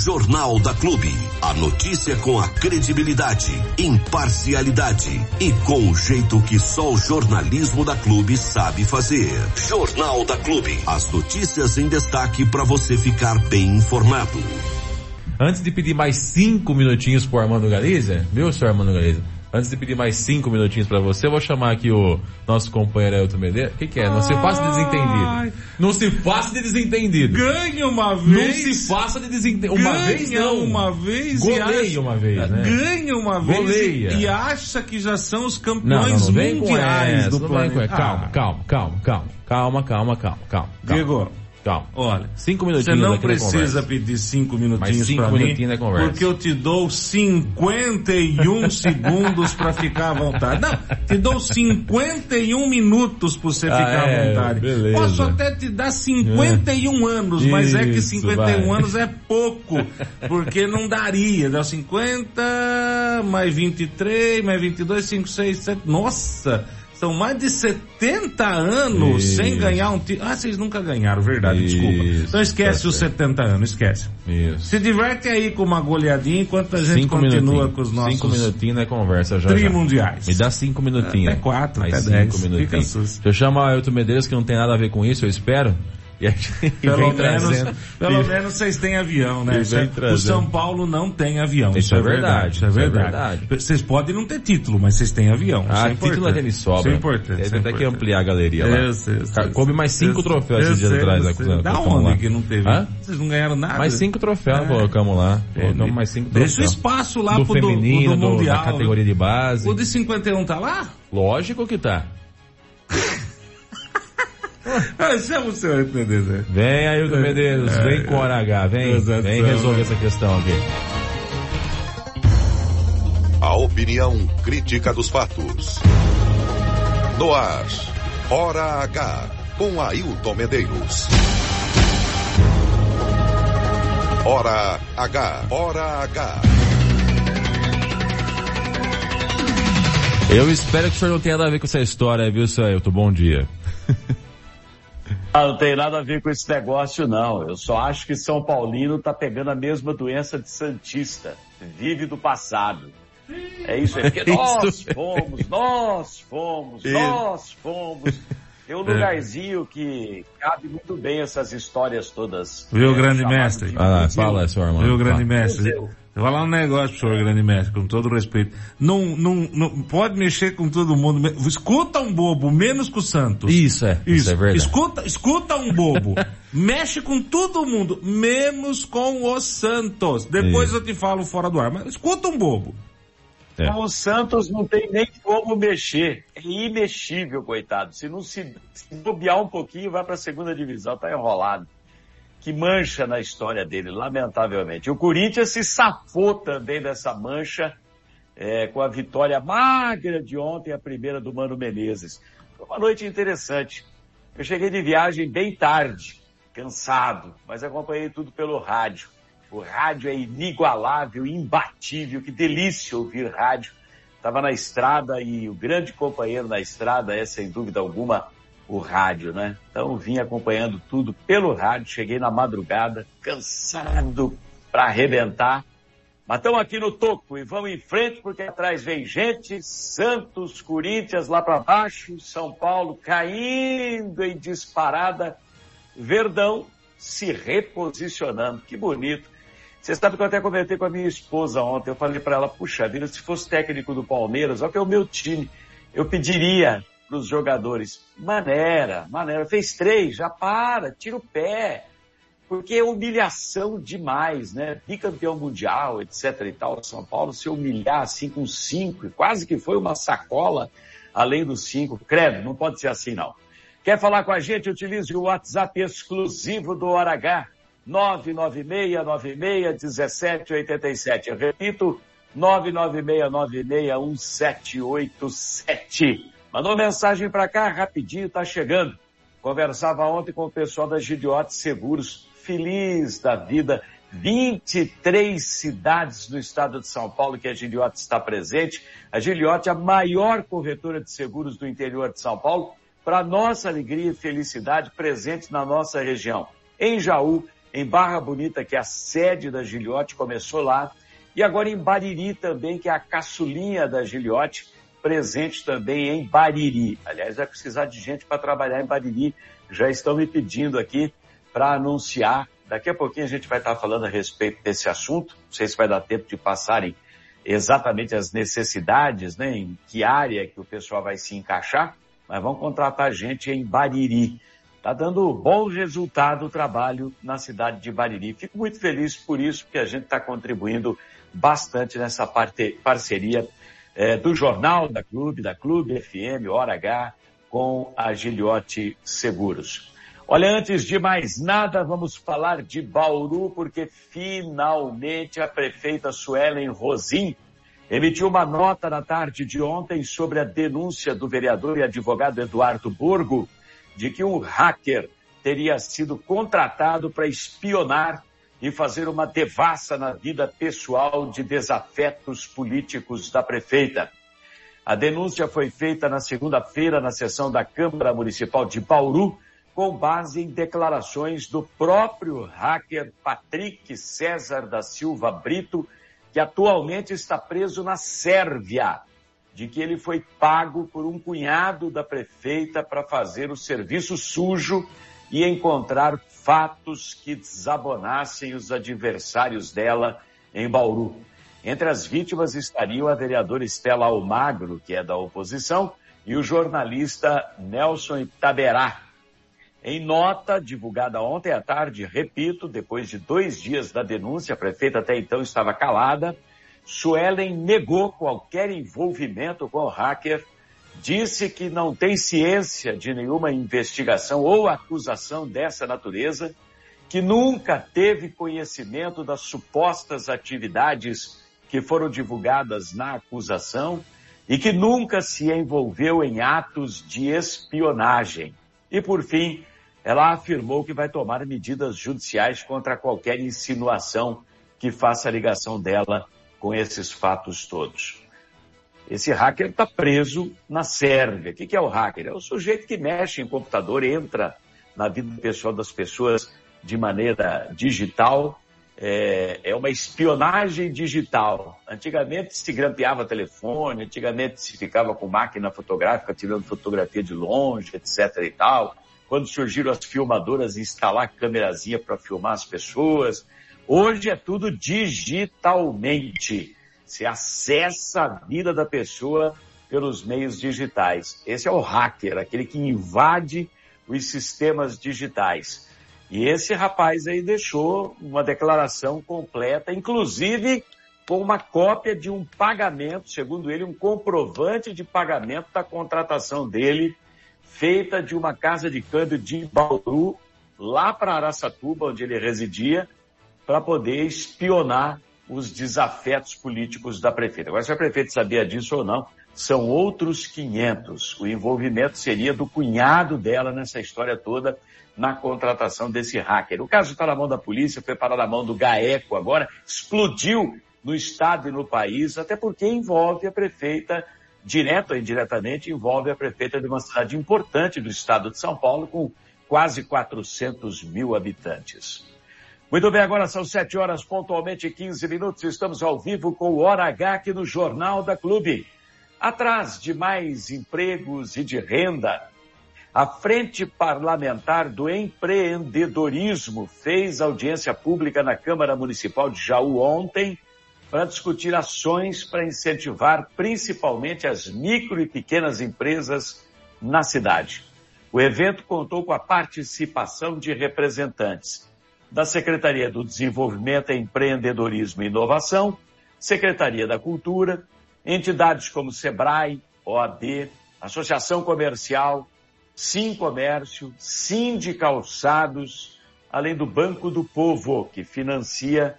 Jornal da Clube. A notícia com a credibilidade, imparcialidade e com o jeito que só o jornalismo da Clube sabe fazer. Jornal da Clube. As notícias em destaque para você ficar bem informado. Antes de pedir mais cinco minutinhos pro Armando Galiza, viu, senhor Armando Galiza? Antes de pedir mais cinco minutinhos para você, eu vou chamar aqui o nosso companheiro Elton Medeiros. O que, que é? Não se faça de desentendido. Não se faça de desentendido. Ganhe uma vez. Não se faça de desentendido. Uma vez não. uma vez. Goleia acha... uma vez, né? Ganha uma vez Goleia. E, acha que já são os campeões não, não, não mundiais do planeta. Ah. Calma, calma, calma, calma. Calma, calma, calma, calma. calma. Diego, Calma. olha, Cinco você minutinhos não aqui na precisa pedir cinco minutinhos pra mim, porque eu te dou 51 segundos pra ficar à vontade. Não, te dou 51 minutos pra você Ah, ficar é, à vontade. beleza. Posso até te dar 51 anos, mas é que Isso, 51 vai. anos é pouco, porque não daria. Dá 50, mais 23, mais 22, 5, 6, 7. Nossa! São mais de 70 anos Isso. sem ganhar um título. Ah, vocês nunca ganharam, verdade, Isso, desculpa. Então esquece tá os certo. 70 anos, esquece. Isso. Se diverte aí com uma goleadinha enquanto a gente Cinco continua com os nossos Cinco minutinhos na conversa já. já. trimundiais. Me dá cinco minutinhos. Até quatro, Mais até cinco dez. Fica minutinhos. Deixa eu chamar o Ailton Medeiros, que não tem nada a ver com isso, eu espero. E a gente Pelo vem menos, pelo menos vocês têm avião, né? O. São Paulo não tem avião. Isso é verdade, Isso é isso é verdade. Vocês podem não ter título, mas vocês têm avião. Ah, isso é título é que sobra. Isso é importante. Tem isso é até que ampliar a galeria lá. Eu sei, eu sei, eu Coube mais cinco troféus esses dias atrás. né, Da onde que não teve? Vocês não ganharam nada? Mais cinco troféus É. colocamos lá. Colocamos mais cinco troféus. Deixa o espaço lá do pro feminino, do do- Mundial. da categoria de base. O de 51 tá lá? Lógico que tá. Ah, chama o senhor entender, Zé. Vem Ailton Medeiros, é, vem com hora H, vem, vem resolver essa questão aqui. A opinião crítica dos fatos. No ar, Hora H, com Ailton Medeiros. Hora H, Hora H. Eu espero que o senhor não tenha nada a ver com essa história, viu, seu Ailton? Bom dia. Ah, não tem nada a ver com esse negócio, não. Eu só acho que São Paulino tá pegando a mesma doença de Santista. Vive do passado. É isso aí. Porque nós Isso. fomos, nós fomos, nós fomos. É um lugarzinho que cabe muito bem essas histórias todas. Viu, É, grande mestre? de museu. fala, senhor Armando. Viu, grande Fala. mestre? Museu. Eu vou falar um negócio pro senhor, grande mestre, com todo respeito. Não, não, não pode mexer com todo mundo. Escuta um bobo, menos com o Santos. Isso é, isso, é verdade. Escuta, escuta um bobo. Mexe com todo mundo, menos com o Santos. Depois Isso. eu te falo fora do ar, mas escuta um bobo. É. O Santos não tem nem como mexer. É imexível, coitado. Se não se, se bobear um pouquinho, vai para a segunda divisão, tá enrolado. Que mancha na história dele, lamentavelmente. O Corinthians se safou também dessa mancha é, com a vitória magra de ontem, a primeira do Mano Menezes. Foi uma noite interessante. Eu cheguei de viagem bem tarde, cansado, mas acompanhei tudo pelo rádio. O rádio é inigualável, imbatível, que delícia ouvir rádio. Estava na estrada e o grande companheiro na estrada é, sem dúvida alguma, o rádio, né? Então vim acompanhando tudo pelo rádio, cheguei na madrugada, cansado para arrebentar. Mas estamos aqui no toco e vamos em frente porque atrás vem gente, Santos, Corinthians lá para baixo, São Paulo caindo em disparada, Verdão se reposicionando. Que bonito. Você sabe que eu até comentei com a minha esposa ontem, eu falei para ela, puxa vida, se fosse técnico do Palmeiras, olha que é o meu time, eu pediria para os jogadores, maneira, maneira, fez três, já para, tira o pé, porque é humilhação demais, né? Bicampeão mundial, etc e tal, São Paulo se humilhar assim com cinco, quase que foi uma sacola além dos cinco, credo, não pode ser assim não. Quer falar com a gente? Utilize o WhatsApp exclusivo do Hora H, 996961787. Eu repito, 996961787. Mandou mensagem para cá, rapidinho, tá chegando. Conversava ontem com o pessoal da Giliote Seguros, feliz da vida. 23 cidades no estado de São Paulo que a Giliote está presente. A Giliote é a maior corretora de seguros do interior de São Paulo, para nossa alegria e felicidade presente na nossa região. Em Jaú, em Barra Bonita, que é a sede da Gilhote, começou lá, e agora em Bariri também, que é a caçulinha da Gilhote, presente também em Bariri. Aliás, vai precisar de gente para trabalhar em Bariri. Já estão me pedindo aqui para anunciar. Daqui a pouquinho a gente vai estar falando a respeito desse assunto. Não sei se vai dar tempo de passarem exatamente as necessidades, né, em que área que o pessoal vai se encaixar, mas vão contratar gente em Bariri. Está dando bom resultado o trabalho na cidade de Bariri. Fico muito feliz por isso, porque a gente está contribuindo bastante nessa parte, parceria é, do Jornal da Clube, da Clube FM, Hora H, com a Giliote Seguros. Olha, antes de mais nada, vamos falar de Bauru, porque finalmente a prefeita Suelen Rosim emitiu uma nota na tarde de ontem sobre a denúncia do vereador e advogado Eduardo Burgo de que um hacker teria sido contratado para espionar e fazer uma devassa na vida pessoal de desafetos políticos da prefeita. A denúncia foi feita na segunda-feira na sessão da Câmara Municipal de Bauru, com base em declarações do próprio hacker Patrick César da Silva Brito, que atualmente está preso na Sérvia, de que ele foi pago por um cunhado da prefeita para fazer o serviço sujo e encontrar fatos que desabonassem os adversários dela em Bauru. Entre as vítimas estariam a vereadora Estela Almagro, que é da oposição, e o jornalista Nelson Itaberá. Em nota divulgada ontem à tarde, repito, depois de dois dias da denúncia, a prefeita até então estava calada, Suelen negou qualquer envolvimento com o hacker disse que não tem ciência de nenhuma investigação ou acusação dessa natureza, que nunca teve conhecimento das supostas atividades que foram divulgadas na acusação e que nunca se envolveu em atos de espionagem. E por fim, ela afirmou que vai tomar medidas judiciais contra qualquer insinuação que faça ligação dela com esses fatos todos. Esse hacker está preso na Sérvia. O que, que é o hacker? É o sujeito que mexe em computador, entra na vida pessoal das pessoas de maneira digital. É, é, uma espionagem digital. Antigamente se grampeava telefone, antigamente se ficava com máquina fotográfica tirando fotografia de longe, etc e tal. Quando surgiram as filmadoras, instalar câmerazinha para filmar as pessoas. Hoje é tudo digitalmente. Você acessa a vida da pessoa pelos meios digitais. Esse é o hacker, aquele que invade os sistemas digitais. E esse rapaz aí deixou uma declaração completa, inclusive com uma cópia de um pagamento, segundo ele, um comprovante de pagamento da contratação dele, feita de uma casa de câmbio de Bauru, lá para Araçatuba, onde ele residia, para poder espionar os desafetos políticos da prefeita. Agora, se a prefeita sabia disso ou não, são outros 500. O envolvimento seria do cunhado dela nessa história toda na contratação desse hacker. O caso está na mão da polícia, foi parar na mão do GAECO agora, explodiu no estado e no país, até porque envolve a prefeita, direto ou indiretamente, envolve a prefeita de uma cidade importante do estado de São Paulo, com quase 400 mil habitantes. Muito bem, agora são 7 horas pontualmente 15 minutos. Estamos ao vivo com o Hora H aqui no Jornal da Clube. Atrás de mais empregos e de renda, a Frente Parlamentar do Empreendedorismo fez audiência pública na Câmara Municipal de Jaú ontem para discutir ações para incentivar principalmente as micro e pequenas empresas na cidade. O evento contou com a participação de representantes da Secretaria do Desenvolvimento, Empreendedorismo e Inovação, Secretaria da Cultura, entidades como SEBRAE, OAB, Associação Comercial, Sim Comércio, Sim de Calçados, além do Banco do Povo, que financia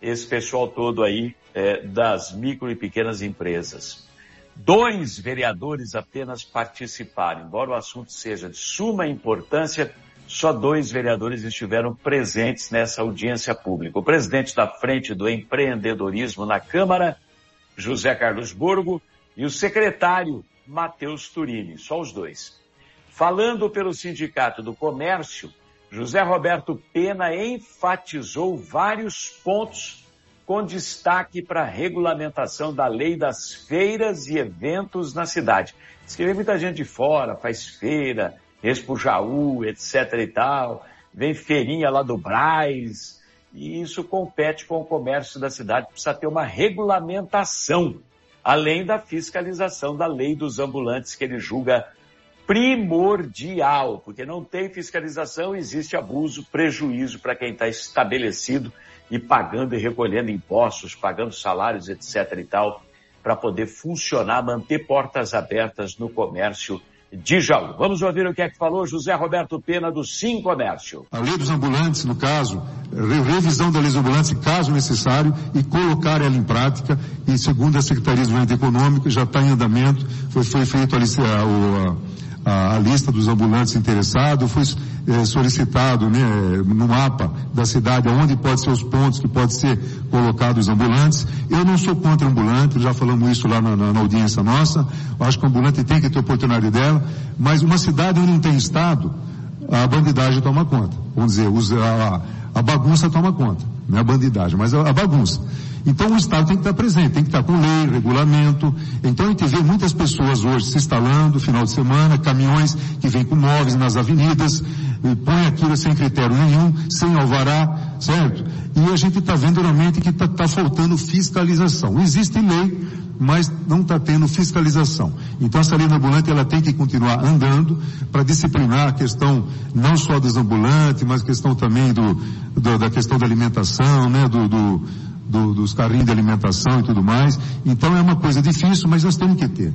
esse pessoal todo aí é, das micro e pequenas empresas. Dois vereadores apenas participaram, embora o assunto seja de suma importância, só dois vereadores estiveram presentes nessa audiência pública. O presidente da Frente do Empreendedorismo na Câmara, José Carlos Borgo, e o secretário Matheus Turini, só os dois. Falando pelo Sindicato do Comércio, José Roberto Pena enfatizou vários pontos com destaque para a regulamentação da lei das feiras e eventos na cidade. Diz muita gente de fora, faz feira, Expo Jaú, etc e tal, vem feirinha lá do Braz, e isso compete com o comércio da cidade, precisa ter uma regulamentação, além da fiscalização da lei dos ambulantes que ele julga primordial, porque não tem fiscalização, existe abuso, prejuízo para quem está estabelecido e pagando e recolhendo impostos, pagando salários, etc. e tal, para poder funcionar, manter portas abertas no comércio de Jaú. Vamos ouvir o que é que falou José Roberto Pena do Sim Comércio. A lei dos ambulantes, no caso, revisão da lei dos ambulantes, caso necessário, e colocar ela em prática, e segundo a Secretaria de Desenvolvimento Econômico, já está em andamento, foi, foi feito ali a, a a, a lista dos ambulantes interessados, foi é, solicitado né, no mapa da cidade onde pode ser os pontos que pode ser colocados os ambulantes. Eu não sou contra ambulante, já falamos isso lá na, na, na audiência nossa, eu acho que o ambulante tem que ter oportunidade dela, mas uma cidade onde não tem Estado, a bandidagem toma conta. Vamos dizer, a, a bagunça toma conta, não é a bandidagem, mas a, a bagunça. Então o Estado tem que estar presente, tem que estar com lei, regulamento. Então a gente vê muitas pessoas hoje se instalando, final de semana, caminhões que vêm com móveis nas avenidas, põe aquilo sem critério nenhum, sem alvará, certo? E a gente está vendo realmente que está tá faltando fiscalização. Existe lei, mas não está tendo fiscalização. Então essa linha ambulante ela tem que continuar andando para disciplinar a questão não só dos ambulantes, mas a questão também do, do da questão da alimentação, né, do, do do, dos carrinhos de alimentação e tudo mais. Então é uma coisa difícil, mas nós temos que ter.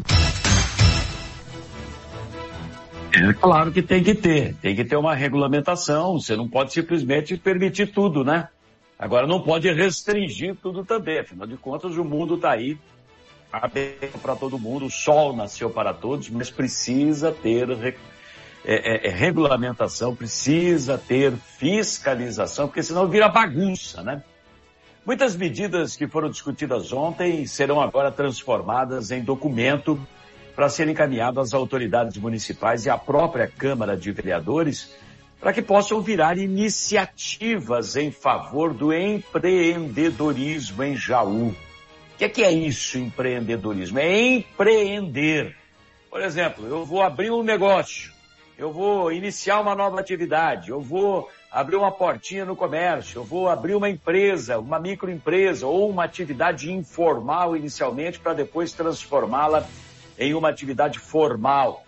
É claro que tem que ter. Tem que ter uma regulamentação. Você não pode simplesmente permitir tudo, né? Agora não pode restringir tudo também. Afinal de contas, o mundo está aí aberto para todo mundo. O sol nasceu para todos, mas precisa ter é, é, é, regulamentação, precisa ter fiscalização, porque senão vira bagunça, né? Muitas medidas que foram discutidas ontem serão agora transformadas em documento para serem encaminhadas às autoridades municipais e à própria Câmara de Vereadores para que possam virar iniciativas em favor do empreendedorismo em Jaú. Que é, que é isso, empreendedorismo? É empreender. Por exemplo, eu vou abrir um negócio, eu vou iniciar uma nova atividade, eu vou abrir uma portinha no comércio, eu vou abrir uma empresa, uma microempresa ou uma atividade informal inicialmente para depois transformá-la em uma atividade formal.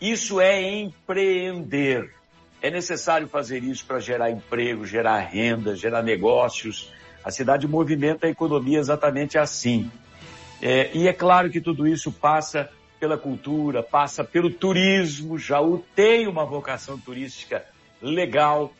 Isso é empreender. É necessário fazer isso para gerar emprego, gerar renda, gerar negócios. A cidade movimenta a economia exatamente assim. É, e é claro que tudo isso passa pela cultura, passa pelo turismo. Jaú tem uma vocação turística legal,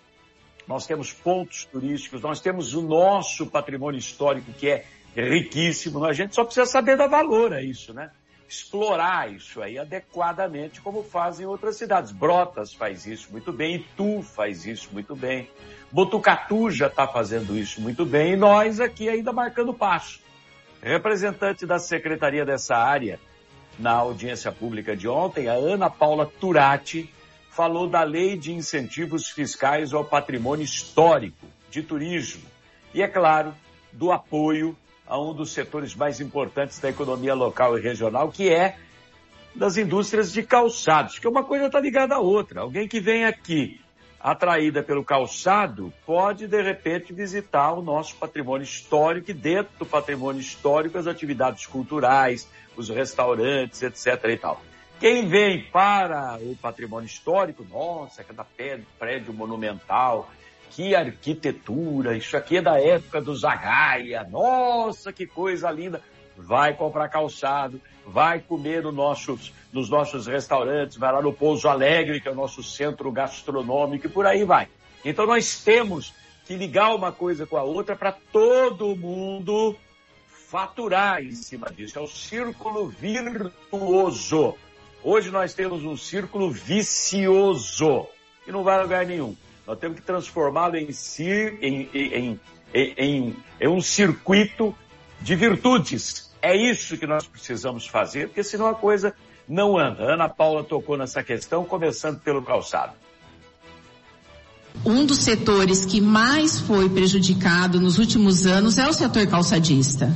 nós temos pontos turísticos, nós temos o nosso patrimônio histórico que é riquíssimo, a gente só precisa saber dar valor a isso, né? Explorar isso aí adequadamente, como fazem outras cidades. Brotas faz isso muito bem, Itu faz isso muito bem, Botucatu já está fazendo isso muito bem, e nós aqui ainda marcando passo. Representante da secretaria dessa área, na audiência pública de ontem, a Ana Paula Turati, falou da lei de incentivos fiscais ao patrimônio histórico de turismo e, é claro, do apoio a um dos setores mais importantes da economia local e regional, que é das indústrias de calçados, que uma coisa está ligada à outra. Alguém que vem aqui atraída pelo calçado pode, de repente, visitar o nosso patrimônio histórico e dentro do patrimônio histórico as atividades culturais, os restaurantes, etc. e tal. Quem vem para o patrimônio histórico, nossa, cada prédio monumental, que arquitetura, isso aqui é da época do Zagaia, nossa, que coisa linda. Vai comprar calçado, vai comer no nossos, nos nossos restaurantes, vai lá no Pouso Alegre, que é o nosso centro gastronômico, e por aí vai. Então nós temos que ligar uma coisa com a outra para todo mundo faturar em cima disso. É o círculo virtuoso. Hoje nós temos um círculo vicioso que não vai a lugar nenhum. Nós temos que transformá-lo em, em, em, em, um circuito de virtudes. É isso que nós precisamos fazer, porque senão a coisa não anda. Ana Paula tocou nessa questão, começando pelo calçado. um dos setores que mais foi prejudicado nos últimos anos é o setor calçadista.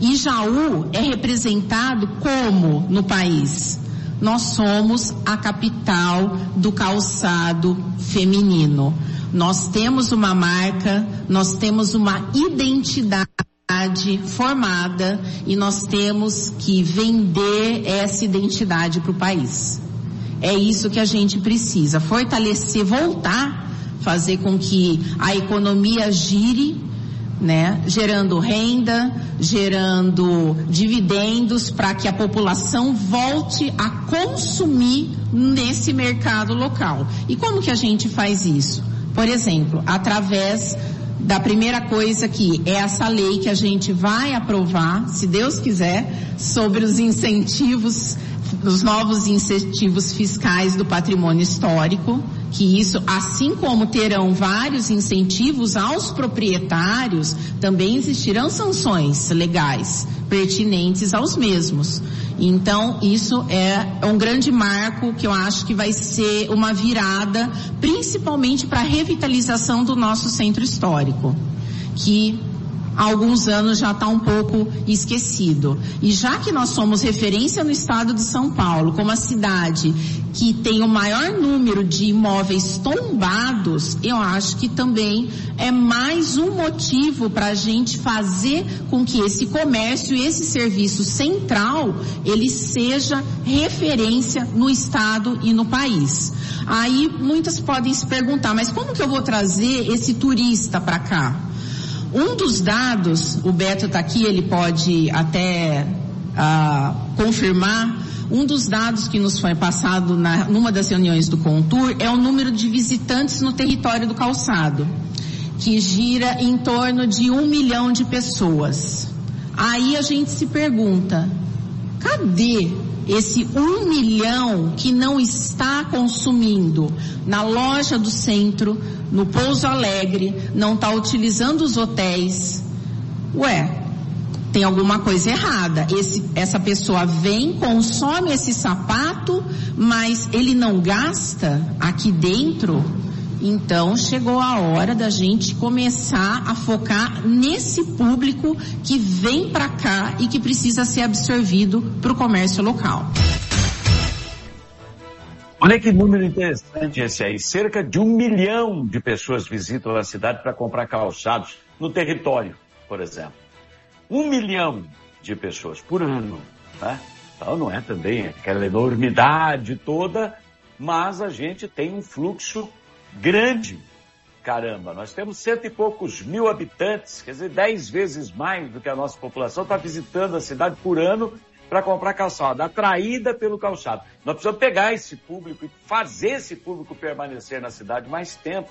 E Jaú é representado como no país? Nós somos a capital do calçado feminino. Nós temos uma marca, nós temos uma identidade formada e nós temos que vender essa identidade para o país. É isso que a gente precisa, fortalecer, voltar, fazer com que a economia gire, né, gerando renda, gerando dividendos para que a população volte a consumir nesse mercado local. E como que a gente faz isso? Por exemplo, através da primeira coisa que é essa lei que a gente vai aprovar, se Deus quiser, sobre os incentivos, os novos incentivos fiscais do patrimônio histórico, que isso, assim como terão vários incentivos aos proprietários, também existirão sanções legais pertinentes aos mesmos. Então, isso é um grande marco que eu acho que vai ser uma virada, principalmente para a revitalização do nosso centro histórico, que há alguns anos já está um pouco esquecido. E já que nós somos referência no estado de São Paulo, como a cidade que tem o maior número de imóveis tombados, eu acho que também é mais um motivo para a gente fazer com que esse comércio esse serviço central ele seja referência no estado e no país. Aí muitas podem se perguntar, mas como que eu vou trazer esse turista para cá? Um dos dados, o Beto está aqui, ele pode até uh, confirmar, um dos dados que nos foi passado na, numa das reuniões do Contur é o número de visitantes no território do calçado, que gira em torno de um milhão de pessoas. Aí a gente se pergunta, cadê esse um milhão que não está consumindo na loja do centro, no Pouso Alegre, não está utilizando os hotéis, ué, tem alguma coisa errada. Esse, essa pessoa vem, consome esse sapato, mas ele não gasta aqui dentro então chegou a hora da gente começar a focar nesse público que vem para cá e que precisa ser absorvido para o comércio local. Olha que número interessante esse aí. Cerca de um milhão de pessoas visitam a cidade para comprar calçados no território, por exemplo. Um milhão de pessoas por ano. Né? Então não é também aquela enormidade toda, mas a gente tem um fluxo grande. Caramba, nós temos cento e poucos mil habitantes, quer dizer, dez vezes mais do que a nossa população está visitando a cidade por ano para comprar calçado, atraída pelo calçado. Nós precisamos pegar esse público e fazer esse público permanecer na cidade mais tempo.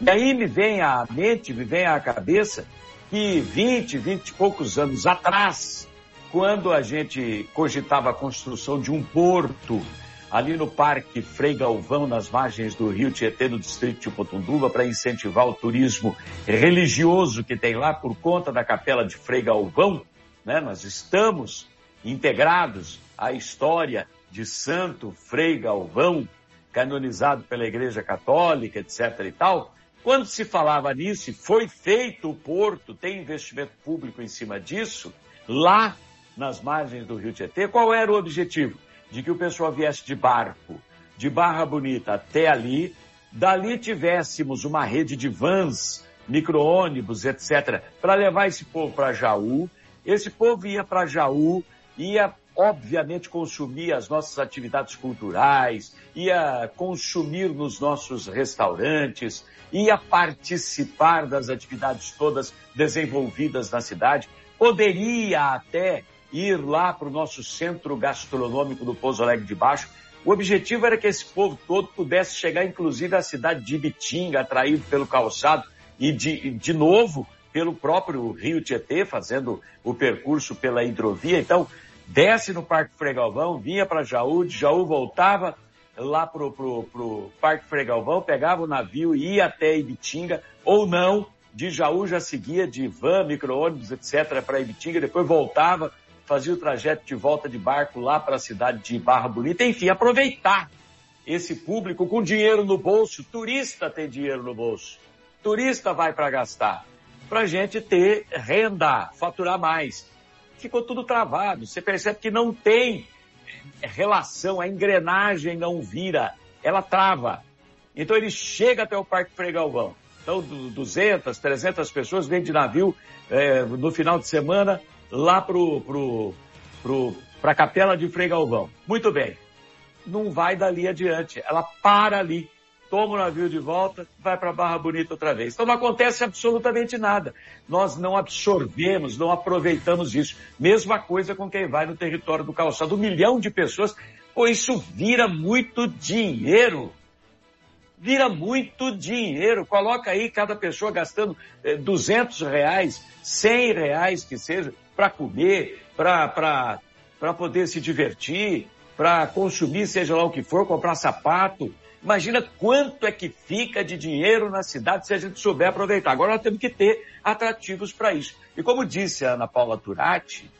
E aí me vem à mente, me vem à cabeça que 20, 20 e poucos anos atrás, quando a gente cogitava a construção de um porto ali no Parque Frei Galvão, nas margens do Rio Tietê, no distrito de Potunduva, para incentivar o turismo religioso que tem lá por conta da capela de Frei Galvão. Né? Nós estamos integrados à história de Santo Frei Galvão, canonizado pela Igreja Católica, etc. e tal. Quando se falava nisso, e foi feito o porto, tem investimento público em cima disso, lá nas margens do Rio Tietê, qual era o objetivo? De que o pessoal viesse de barco de Barra Bonita até ali, dali tivéssemos uma rede de vans, micro-ônibus, etc., para levar esse povo para Jaú. Esse povo ia para Jaú, ia obviamente consumir as nossas atividades culturais, ia consumir nos nossos restaurantes, ia participar das atividades todas desenvolvidas na cidade, poderia até ir lá para o nosso centro gastronômico do Pouso Alegre de Baixo. O objetivo era que esse povo todo pudesse chegar, inclusive, à cidade de Ibitinga, atraído pelo calçado e de, de novo pelo próprio Rio Tietê, fazendo o percurso pela hidrovia. Então, desce no Parque Fregalvão, vinha para Jaú, de Jaú voltava lá pro, pro, pro Parque Fregalvão, pegava o navio e ia até Ibitinga, ou não, de Jaú já seguia de van, micro-ônibus, etc., para Ibitinga, depois voltava fazia o trajeto de volta de barco lá para a cidade de Barra Bonita, enfim, aproveitar esse público com dinheiro no bolso. Turista tem dinheiro no bolso. Turista vai para gastar. Para a gente ter renda, faturar mais. Ficou tudo travado. Você percebe que não tem relação, a engrenagem não vira, ela trava. Então ele chega até o Parque Frei Galvão. Então, 200, 300 pessoas vêm de navio é, no final de semana lá pro, pro, pro, pra capela de Frei Galvão. Muito bem. Não vai dali adiante. Ela para ali, toma o navio de volta, vai para Barra Bonita outra vez. Então não acontece absolutamente nada. Nós não absorvemos, não aproveitamos isso. Mesma coisa com quem vai no território do calçado. Um milhão de pessoas, pô, isso vira muito dinheiro vira muito dinheiro. Coloca aí cada pessoa gastando eh, 200 reais, 100 reais que seja, para comer, para poder se divertir, para consumir, seja lá o que for, comprar sapato. Imagina quanto é que fica de dinheiro na cidade se a gente souber aproveitar. Agora nós temos que ter atrativos para isso. E como disse a Ana Paula Turati,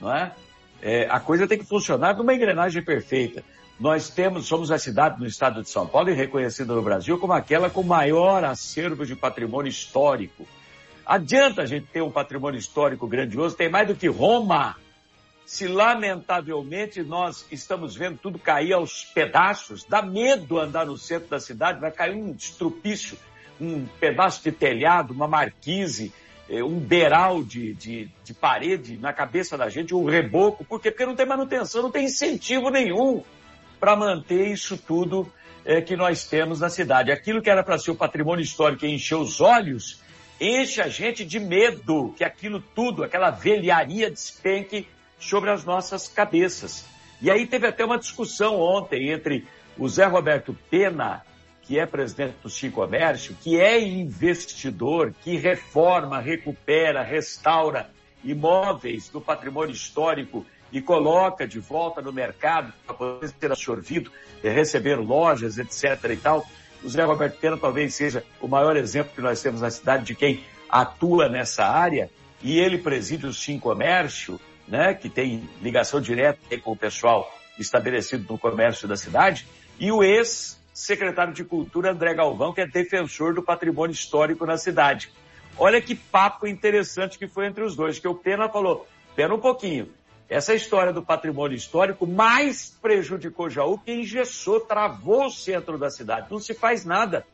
não é? é? a coisa tem que funcionar numa engrenagem perfeita. Nós temos, somos a cidade no estado de São Paulo e reconhecida no Brasil como aquela com maior acervo de patrimônio histórico. Adianta a gente ter um patrimônio histórico grandioso, tem mais do que Roma. Se lamentavelmente nós estamos vendo tudo cair aos pedaços, dá medo andar no centro da cidade, vai cair um estrupício, um pedaço de telhado, uma marquise, eh, um beiral de, de, de parede na cabeça da gente, um reboco, por quê? Porque não tem manutenção, não tem incentivo nenhum para manter isso tudo é, que nós temos na cidade. Aquilo que era para ser o patrimônio histórico e encher os olhos, enche a gente de medo que aquilo tudo, aquela velharia despenque sobre as nossas cabeças. E aí teve até uma discussão ontem entre o Zé Roberto Pena, que é presidente do Sim Comércio, que é investidor, que reforma, recupera, restaura imóveis do patrimônio histórico e coloca de volta no mercado para poder ser absorvido, receber lojas, etc. e tal. O Zé Roberto Pena talvez seja o maior exemplo que nós temos na cidade de quem atua nessa área e ele preside o Sim Comércio, né, que tem ligação direta com o pessoal estabelecido no comércio da cidade, e o ex-secretário de Cultura André Galvão, que é defensor do patrimônio histórico na cidade. Olha que papo interessante que foi entre os dois, que o Pena falou, pena um pouquinho, essa história do patrimônio histórico mais prejudicou Jaú que engessou, travou o centro da cidade. Não se faz nada.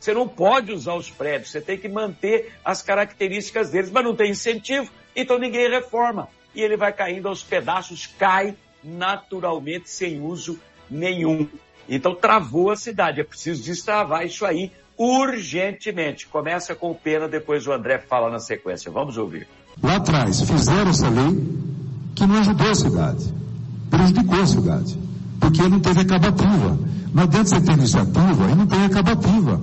Você não pode usar os prédios, você tem que manter as características deles, mas não tem incentivo, então ninguém reforma. E ele vai caindo aos pedaços, cai naturalmente sem uso nenhum. Então travou a cidade. É preciso destravar isso aí urgentemente. Começa com o Pena, depois o André fala na sequência. Vamos ouvir. Lá atrás fizeram essa lei, que não ajudou a cidade, prejudicou a cidade, porque não teve acabativa. Não adianta você ter iniciativa e não tem acabativa.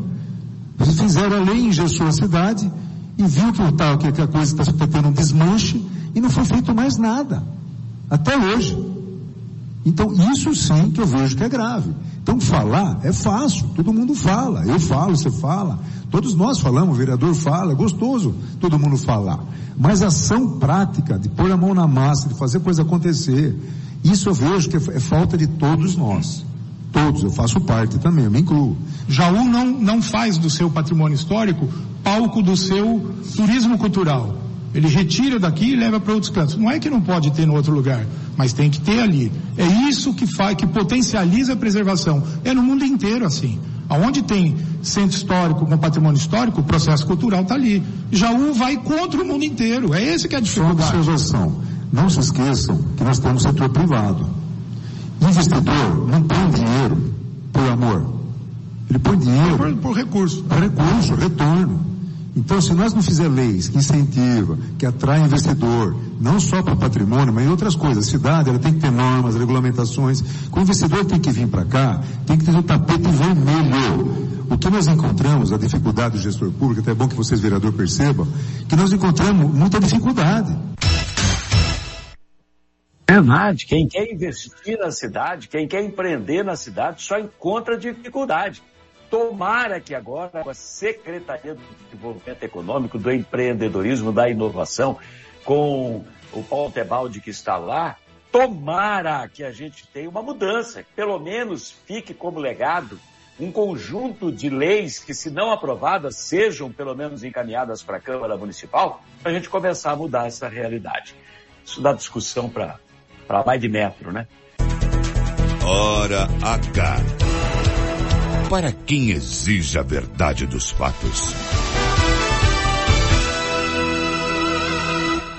Eles fizeram a lei, engessou a cidade e viu que, tal, que a coisa está tendo um desmanche e não foi feito mais nada. Até hoje. Então, isso sim que eu vejo que é grave. Então, falar é fácil, todo mundo fala. Eu falo, você fala. Todos nós falamos, o vereador fala, é gostoso todo mundo falar. Mas ação prática, de pôr a mão na massa, de fazer coisa acontecer, isso eu vejo que é falta de todos nós. Todos, eu faço parte também, eu me incluo. Jaú não, não faz do seu patrimônio histórico palco do seu turismo cultural. Ele retira daqui e leva para outros cantos. Não é que não pode ter no outro lugar, mas tem que ter ali. É isso que faz, que potencializa a preservação. É no mundo inteiro assim. Aonde tem centro histórico com patrimônio histórico, o processo cultural está ali. Jaú vai contra o mundo inteiro. É esse que é a dificuldade. Só observação. Não se esqueçam que nós temos setor privado. Investidor não põe dinheiro por amor. Ele põe dinheiro por, por recurso. Por recurso, retorno. Então, se nós não fizer leis que incentiva, que atrai investidor, não só para patrimônio, mas em outras coisas, a cidade ela tem que ter normas, regulamentações. Quando o investidor tem que vir para cá, tem que ter um tapete vermelho. O que nós encontramos, a dificuldade do gestor público, até é bom que vocês, vereador, percebam, que nós encontramos muita dificuldade. É verdade, quem quer investir na cidade, quem quer empreender na cidade, só encontra dificuldade. Tomara que agora com a Secretaria do Desenvolvimento Econômico, do Empreendedorismo, da Inovação, com o Paulo Tebaldi que está lá, tomara que a gente tenha uma mudança, que pelo menos fique como legado um conjunto de leis que, se não aprovadas, sejam pelo menos encaminhadas para a Câmara Municipal, para a gente começar a mudar essa realidade. Isso dá discussão para mais de metro, né? Hora H. Para quem exige a verdade dos fatos.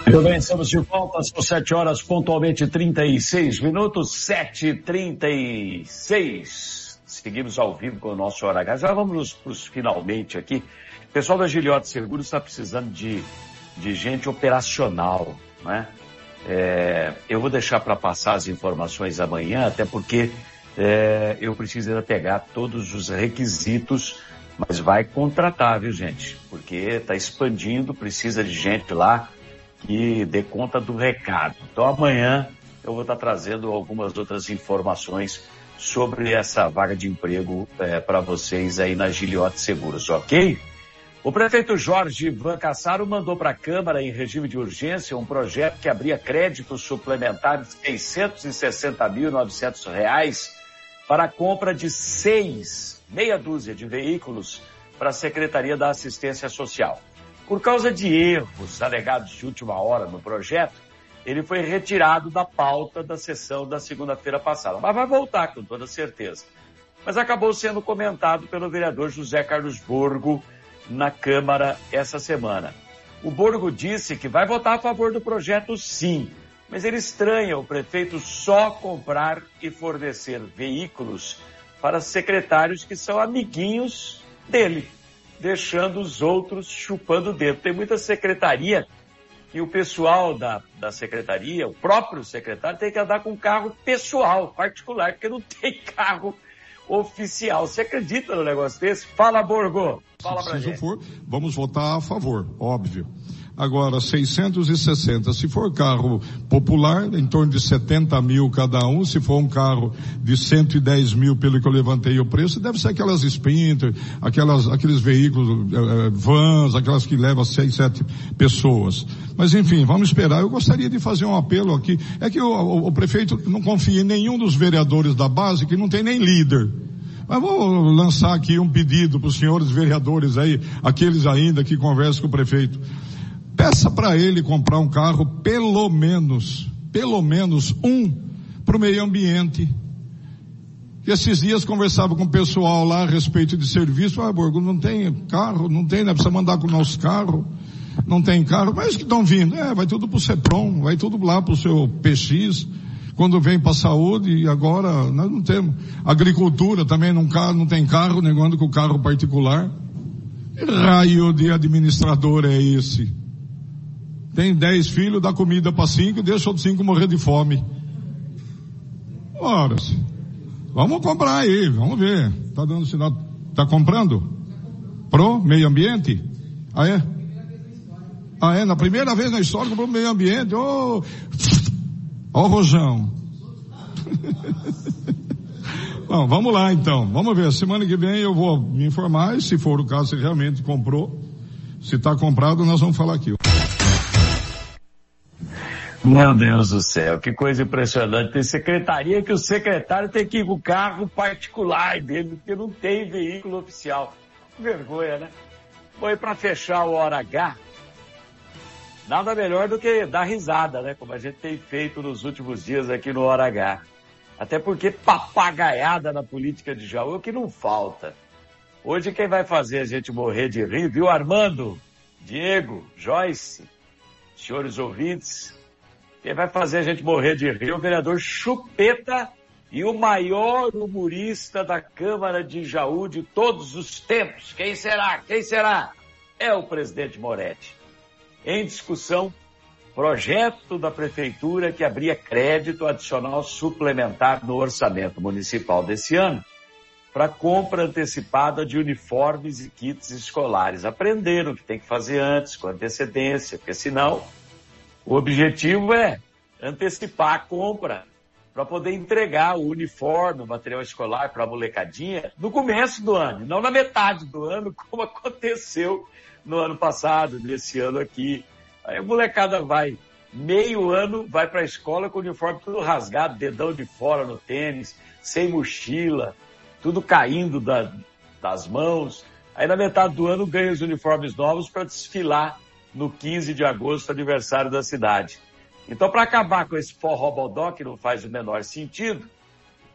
Muito bem, estamos de volta, são 7 horas pontualmente 36 minutos, 7h36. Seguimos ao vivo com o nosso Hora H. Já vamos finalmente aqui. O pessoal da Giliote Seguros está precisando de, de gente operacional, né? É, eu vou deixar para passar as informações amanhã, até porque é, eu preciso ainda pegar todos os requisitos, mas vai contratar, viu gente? Porque está expandindo, precisa de gente lá que dê conta do recado. Então amanhã eu vou estar tá trazendo algumas outras informações sobre essa vaga de emprego é, para vocês aí na Giliote Seguros, ok? O prefeito Jorge Ivan Cassaro mandou para a Câmara, em regime de urgência, um projeto que abria créditos suplementares de 660.900 reais para a compra de seis, meia dúzia de veículos para a Secretaria da Assistência Social. Por causa de erros alegados de última hora no projeto, ele foi retirado da pauta da sessão da segunda-feira passada, mas vai voltar com toda certeza. Mas acabou sendo comentado pelo vereador José Carlos Borgo, na Câmara essa semana. O Borgo disse que vai votar a favor do projeto sim, mas ele estranha o prefeito só comprar e fornecer veículos para secretários que são amiguinhos dele, deixando os outros chupando o dedo. Tem muita secretaria que o pessoal da, da secretaria, o próprio secretário, tem que andar com carro pessoal, particular, porque não tem carro oficial. Você acredita no negócio desse? Fala, Borgo. Fala pra Se for, vamos votar a favor, óbvio. Agora, 660, se for carro popular, em torno de 70 mil cada um, se for um carro de 110 mil, pelo que eu levantei o preço, deve ser aquelas Sprinter, aquelas, aqueles veículos, eh, vans, aquelas que levam 6, 7 pessoas. Mas enfim, vamos esperar. Eu gostaria de fazer um apelo aqui. É que o, o, o prefeito não confia em nenhum dos vereadores da base que não tem nem líder. Mas vou lançar aqui um pedido para os senhores vereadores aí, aqueles ainda que conversam com o prefeito. Peça para ele comprar um carro, pelo menos, pelo menos um, para o meio ambiente. E esses dias conversava com o pessoal lá a respeito de serviço. Ah, Borgo, não tem carro, não tem, né? Precisa mandar com o nosso carro. Não tem carro, mas que estão vindo. É, vai tudo pro CEPROM, vai tudo lá pro seu PX. Quando vem para saúde, e agora nós não temos. Agricultura também não, não tem carro, negando com o carro particular. Que raio de administrador é esse? Tem dez filhos, dá comida para cinco, deixa os cinco morrer de fome. Ora, vamos comprar aí, vamos ver. Tá dando sinal, tá comprando? Pro meio ambiente? Ah é? Ah é, na primeira vez na história comprou meio ambiente, ô, oh, oh, rojão. Bom, vamos lá então, vamos ver, semana que vem eu vou me informar e se for o caso, se realmente comprou, se está comprado, nós vamos falar aqui. Meu Deus do céu, que coisa impressionante. Tem secretaria que o secretário tem que ir com o carro particular dele, porque não tem veículo oficial. Vergonha, né? Foi para fechar o hora H. Nada melhor do que dar risada, né? Como a gente tem feito nos últimos dias aqui no Hora H. Até porque papagaiada na política de Jaú que não falta. Hoje quem vai fazer a gente morrer de rir, viu Armando, Diego, Joyce, senhores ouvintes, quem vai fazer a gente morrer de rir é o vereador Chupeta e o maior humorista da Câmara de Jaú de todos os tempos. Quem será? Quem será? É o presidente Moretti. Em discussão, projeto da Prefeitura que abria crédito adicional suplementar no orçamento municipal desse ano para compra antecipada de uniformes e kits escolares. Aprenderam o que tem que fazer antes, com antecedência, porque senão o objetivo é antecipar a compra para poder entregar o uniforme, o material escolar para a molecadinha no começo do ano, não na metade do ano, como aconteceu no ano passado, nesse ano aqui. Aí a molecada vai meio ano vai para a escola com o uniforme tudo rasgado, dedão de fora no tênis, sem mochila, tudo caindo da, das mãos. Aí na metade do ano ganha os uniformes novos para desfilar no 15 de agosto, aniversário da cidade. Então, para acabar com esse forró bodó, que não faz o menor sentido,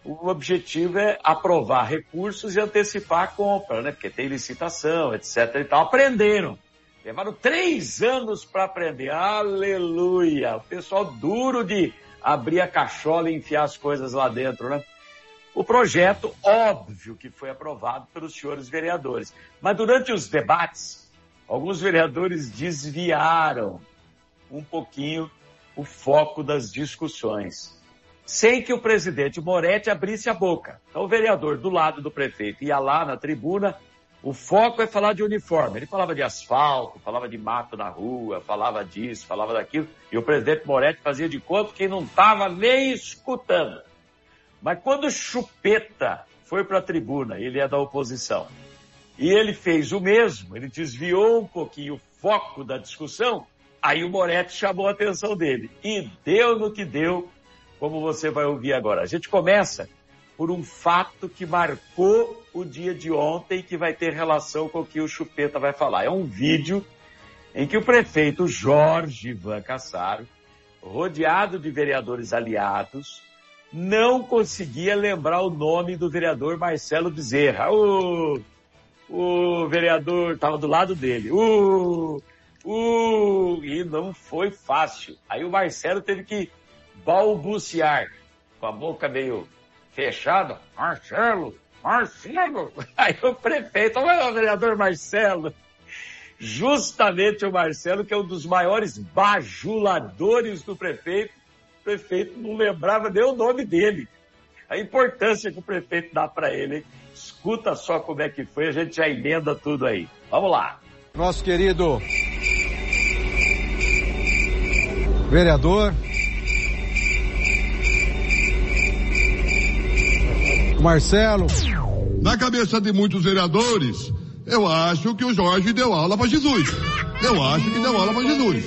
o objetivo é aprovar recursos e antecipar a compra, né? Porque tem licitação, etc. e tal. Aprenderam. Levaram três anos para aprender. Aleluia! O pessoal duro de abrir a cachola e enfiar as coisas lá dentro, né? O projeto, óbvio que foi aprovado pelos senhores vereadores. Mas durante os debates, alguns vereadores desviaram um pouquinho o foco das discussões, sem que o presidente Moretti abrisse a boca. Então o vereador do lado do prefeito ia lá na tribuna, o foco é falar de uniforme. Ele falava de asfalto, falava de mato na rua, falava disso, falava daquilo, e o presidente Moretti fazia de conta que não estava nem escutando. Mas quando Chupeta foi para a tribuna, ele é da oposição, e ele fez o mesmo, ele desviou um pouquinho o foco da discussão, aí o Moretti chamou a atenção dele. E deu no que deu, como você vai ouvir agora. A gente começa por um fato que marcou o dia de ontem, que vai ter relação com o que o Chupeta vai falar. É um vídeo em que o prefeito Jorge Ivan Cassaro, rodeado de vereadores aliados, não conseguia lembrar o nome do vereador Marcelo Bezerra. O vereador estava do lado dele. O, o, e não foi fácil. Aí o Marcelo teve que balbuciar, com a boca meio fechada. Marcelo, Marcelo. Aí o prefeito, olha o vereador Marcelo. Justamente o Marcelo, que é um dos maiores bajuladores do prefeito, o prefeito não lembrava nem o nome dele. A importância que o prefeito dá para ele. Hein? Escuta só como é que foi, a gente já emenda tudo aí. Vamos lá. Nosso querido vereador Marcelo. Na cabeça de muitos vereadores, eu acho que o Jorge deu aula para Jesus. Eu acho que deu aula para Jesus.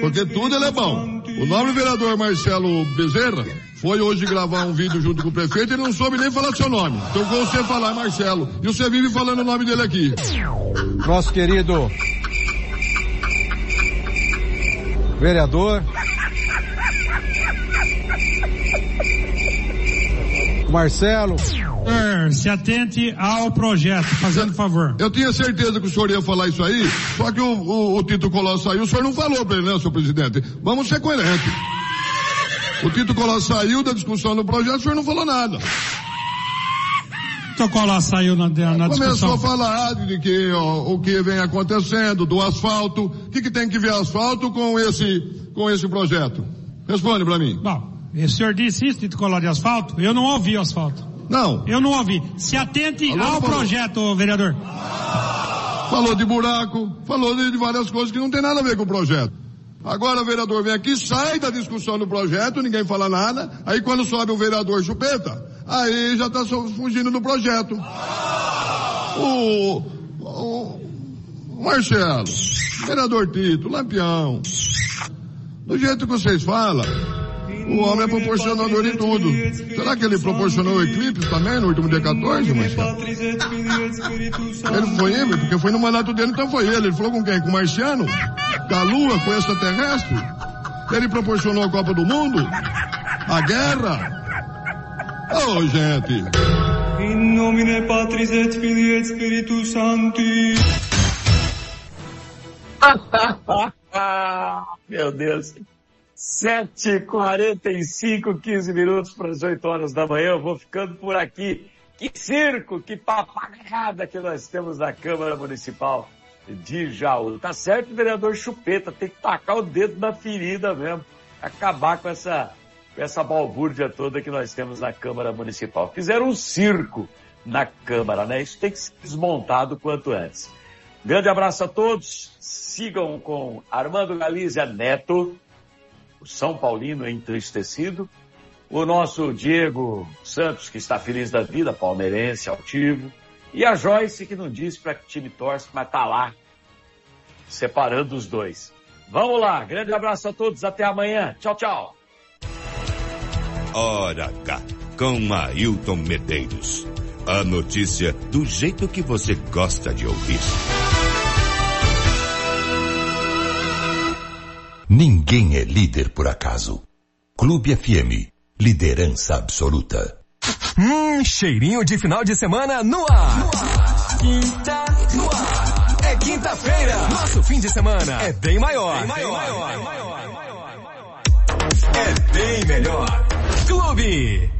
Porque tudo ele é bom. O nobre vereador Marcelo Bezerra foi hoje gravar um vídeo junto com o prefeito e não soube nem falar seu nome. Então com você falar Marcelo. E você vive falando o nome dele aqui. Nosso querido vereador Marcelo. Se atente ao projeto, fazendo favor. Eu tinha certeza que o senhor ia falar isso aí, só que o, o, o Tito Coló saiu, o senhor não falou para ele, né, senhor presidente? Vamos ser coerentes. O Tito Coló saiu da discussão do projeto, o senhor não falou nada. Tito Coló saiu na, na Começou discussão. a falar de que ó, o que vem acontecendo, do asfalto, o que, que tem que ver asfalto com esse, com esse projeto? Responde para mim. Bom, o senhor disse isso, Tito Coló de asfalto? Eu não ouvi o asfalto. Não. Eu não ouvi. Se atente Alô, ao falou. projeto, vereador. Falou de buraco, falou de várias coisas que não tem nada a ver com o projeto. Agora o vereador vem aqui, sai da discussão do projeto, ninguém fala nada, aí quando sobe o vereador chupeta, aí já está fugindo do projeto. O, o, Marcelo, vereador Tito, Lampião, do jeito que vocês falam, o homem é proporcionador de tudo. Será que ele proporcionou o eclipse também no último dia 14, Marcelo? Ele foi ele, porque foi no mandato dele, então foi ele. Ele falou com quem? Com o Marciano? Da Lua, com extraterrestre? Ele proporcionou a Copa do Mundo? A guerra? Ô, oh, gente. In nomine Patris et Filii et Spiritus Sancti. Meu Deus. 7h45, 15 minutos para as 8 horas da manhã. Eu vou ficando por aqui. Que circo, que papagaiada que nós temos na Câmara Municipal de Jaú. Tá certo, vereador Chupeta, tem que tacar o dedo na ferida mesmo. Acabar com essa, com essa balbúrdia toda que nós temos na Câmara Municipal. Fizeram um circo na Câmara, né? Isso tem que ser desmontado quanto antes. Grande abraço a todos. Sigam com Armando Galizia Neto, São Paulino entristecido. O nosso Diego Santos, que está feliz da vida, palmeirense, altivo. E a Joyce, que não disse para que time torce, mas tá lá, separando os dois. Vamos lá, grande abraço a todos, até amanhã. Tchau, tchau. Hora H, com Ailton Medeiros. A notícia do jeito que você gosta de ouvir. Ninguém é líder por acaso. Clube FM, liderança absoluta. Hum, cheirinho de final de semana no ar. No ar. Quinta no ar. É quinta-feira. Nosso fim de semana é bem maior. Bem maior. Bem maior. É bem melhor. Clube.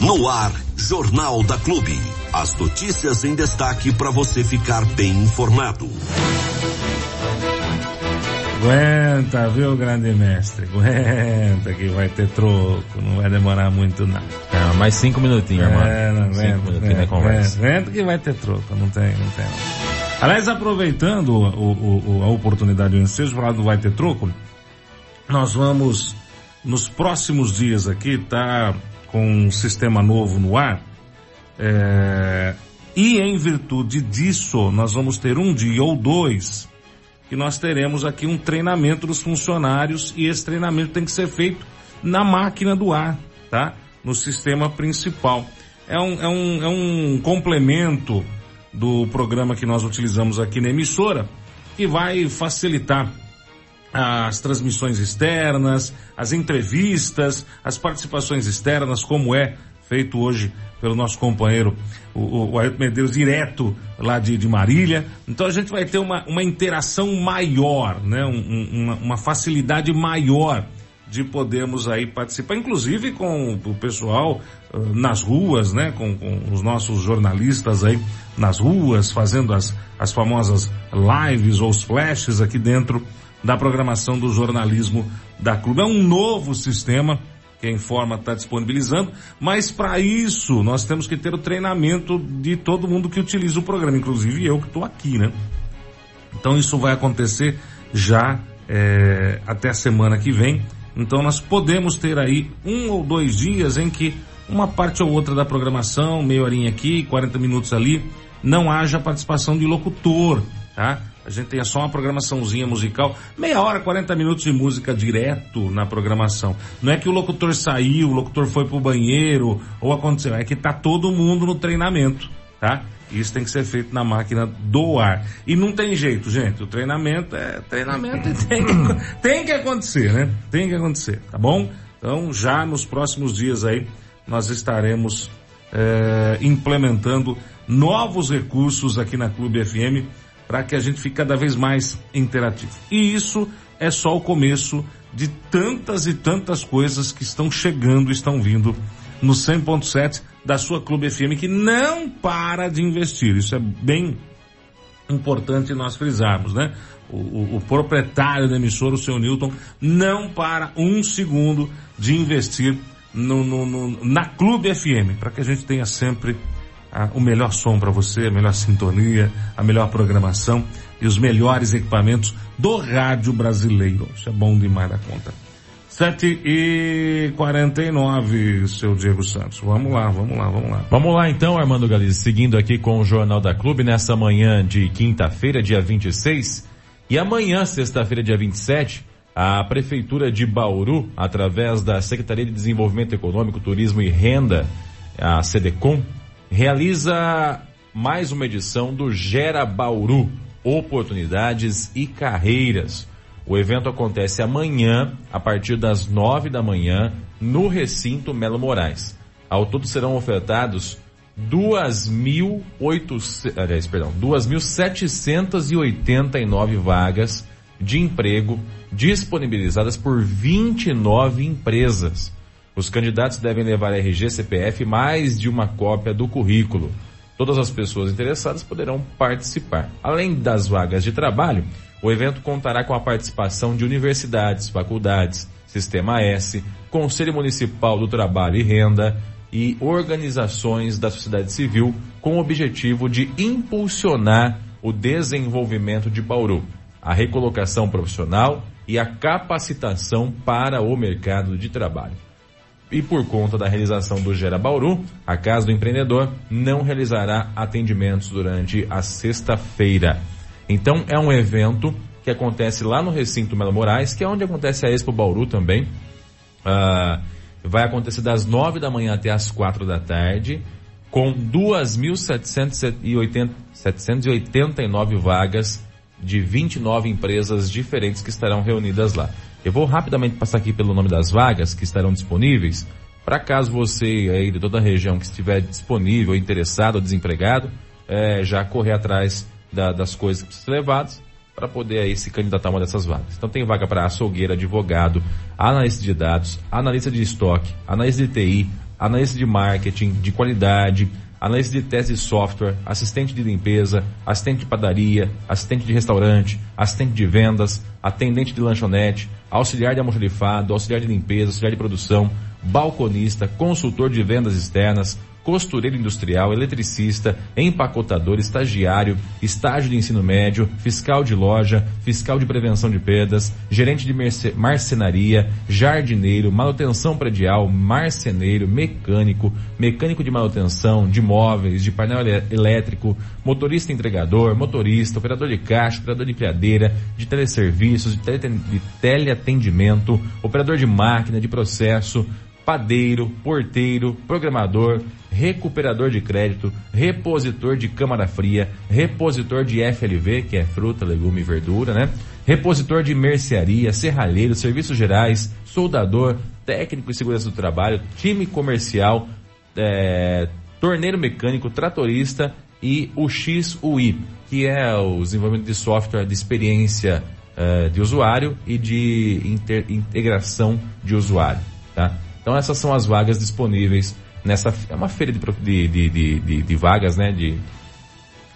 No ar, Jornal da Clube. As notícias em destaque para você ficar bem informado. Aguenta, viu, grande mestre? Aguenta que vai ter troco, não vai demorar muito não. É, mais cinco minutinhos, é, irmão. Não, cinco aguenta, minutinhos conversa. aguenta que vai ter troco, não tem, não tem. Não. Aliás, aproveitando o, o, o, a oportunidade do ensejo, falar do vai ter troco, nós vamos, nos próximos dias aqui, tá com um sistema novo no ar, é, e em virtude disso, nós vamos ter um dia ou dois que nós teremos aqui um treinamento dos funcionários e esse treinamento tem que ser feito na máquina do ar, tá? No sistema principal. É um, é um, é um complemento do programa que nós utilizamos aqui na emissora que vai facilitar as transmissões externas, as entrevistas, as participações externas, como é feito hoje pelo nosso companheiro, o, o Ailton Medeiros, direto lá de, de Marília. Então a gente vai ter uma, uma interação maior, né? Um, um, uma, uma facilidade maior de podermos aí participar, inclusive com o pessoal uh, nas ruas, né? Com, com, os nossos jornalistas aí nas ruas, fazendo as, as famosas lives ou os flashes aqui dentro da programação do jornalismo da Clube. É um novo sistema que a Informa está disponibilizando, mas para isso nós temos que ter o treinamento de todo mundo que utiliza o programa, inclusive eu que estou aqui, né? Então isso vai acontecer já é, até a semana que vem. Então nós podemos ter aí um ou dois dias em que uma parte ou outra da programação, meia horinha aqui, 40 minutos ali, não haja participação de locutor, tá? A gente tenha só uma programaçãozinha musical, meia hora, 40 minutos de música direto na programação. Não é que o locutor saiu, o locutor foi pro banheiro, ou aconteceu, é que tá todo mundo no treinamento, tá? Isso tem que ser feito na máquina do ar. E não tem jeito, gente. O treinamento é treinamento e tem que, tem que acontecer, né? Tem que acontecer, tá bom? Então, já nos próximos dias aí, nós estaremos é, implementando novos recursos aqui na Clube FM para que a gente fique cada vez mais interativo. E isso é só o começo de tantas e tantas coisas que estão chegando, estão vindo no 100.7 da sua Clube FM, que não para de investir. Isso é bem importante nós frisarmos, né? O, o, o proprietário da emissora, o seu Newton, não para um segundo de investir no, no, no na Clube FM, para que a gente tenha sempre ah, o melhor som para você, a melhor sintonia, a melhor programação e os melhores equipamentos do rádio brasileiro. Isso é bom demais da conta. 7 e 49, seu Diego Santos. Vamos lá, vamos lá, vamos lá. Vamos lá então, Armando Galiza, seguindo aqui com o Jornal da Clube nessa manhã de quinta-feira, dia 26. E amanhã, sexta-feira, dia 27, a Prefeitura de Bauru, através da Secretaria de Desenvolvimento Econômico, Turismo e Renda, a SEDECOM, realiza mais uma edição do Gera Bauru, Oportunidades e Carreiras. O evento acontece amanhã, a partir das nove da manhã, no recinto Melo Moraes. Ao todo serão ofertados 2.789 vagas de emprego disponibilizadas por 29 empresas. Os candidatos devem levar RG, CPF mais de uma cópia do currículo. Todas as pessoas interessadas poderão participar. Além das vagas de trabalho, o evento contará com a participação de universidades, faculdades, Sistema S, Conselho Municipal do Trabalho e Renda e organizações da sociedade civil com o objetivo de impulsionar o desenvolvimento de Bauru, a recolocação profissional e a capacitação para o mercado de trabalho. E por conta da realização do Gera Bauru, a Casa do Empreendedor não realizará atendimentos durante a sexta-feira. Então é um evento que acontece lá no recinto Melo Moraes, que é onde acontece a Expo Bauru também. Ah, vai acontecer das 9 da manhã até as 4 da tarde, com 2.789 vagas de 29 empresas diferentes que estarão reunidas lá. Eu vou rapidamente passar aqui pelo nome das vagas que estarão disponíveis, para caso você aí de toda a região que estiver disponível, interessado ou desempregado, é, já correr atrás da, das coisas que precisam ser levadas para poder aí se candidatar a uma dessas vagas. Então tem vaga para açougueiro, advogado, analista de dados, analista de estoque, analista de TI, analista de marketing, de qualidade, analista de teste de software, assistente de limpeza, assistente de padaria, assistente de restaurante, assistente de vendas, atendente de lanchonete, auxiliar de almoxarifado, auxiliar de limpeza, auxiliar de produção, balconista, consultor de vendas externas, costureiro industrial, eletricista, empacotador, estagiário, estágio de ensino médio, fiscal de loja, fiscal de prevenção de perdas, gerente de marcenaria, jardineiro, manutenção predial, marceneiro, mecânico, mecânico de manutenção, de móveis, de painel elétrico, motorista entregador, motorista, operador de caixa, operador de criadeira, de teleserviços, de, de teleatendimento, operador de máquina, de processo, padeiro, porteiro, programador, recuperador de crédito, repositor de câmara fria, repositor de FLV, que é fruta, legume e verdura, né? Repositor de mercearia, serralheiro, serviços gerais, soldador, técnico de segurança do trabalho, time comercial, é, torneiro mecânico, tratorista e o XUI, que é o desenvolvimento de software de experiência eh, de usuário e de integração de usuário, tá? Então essas são as vagas disponíveis nessa é uma feira de, de, de- de vagas, né? De,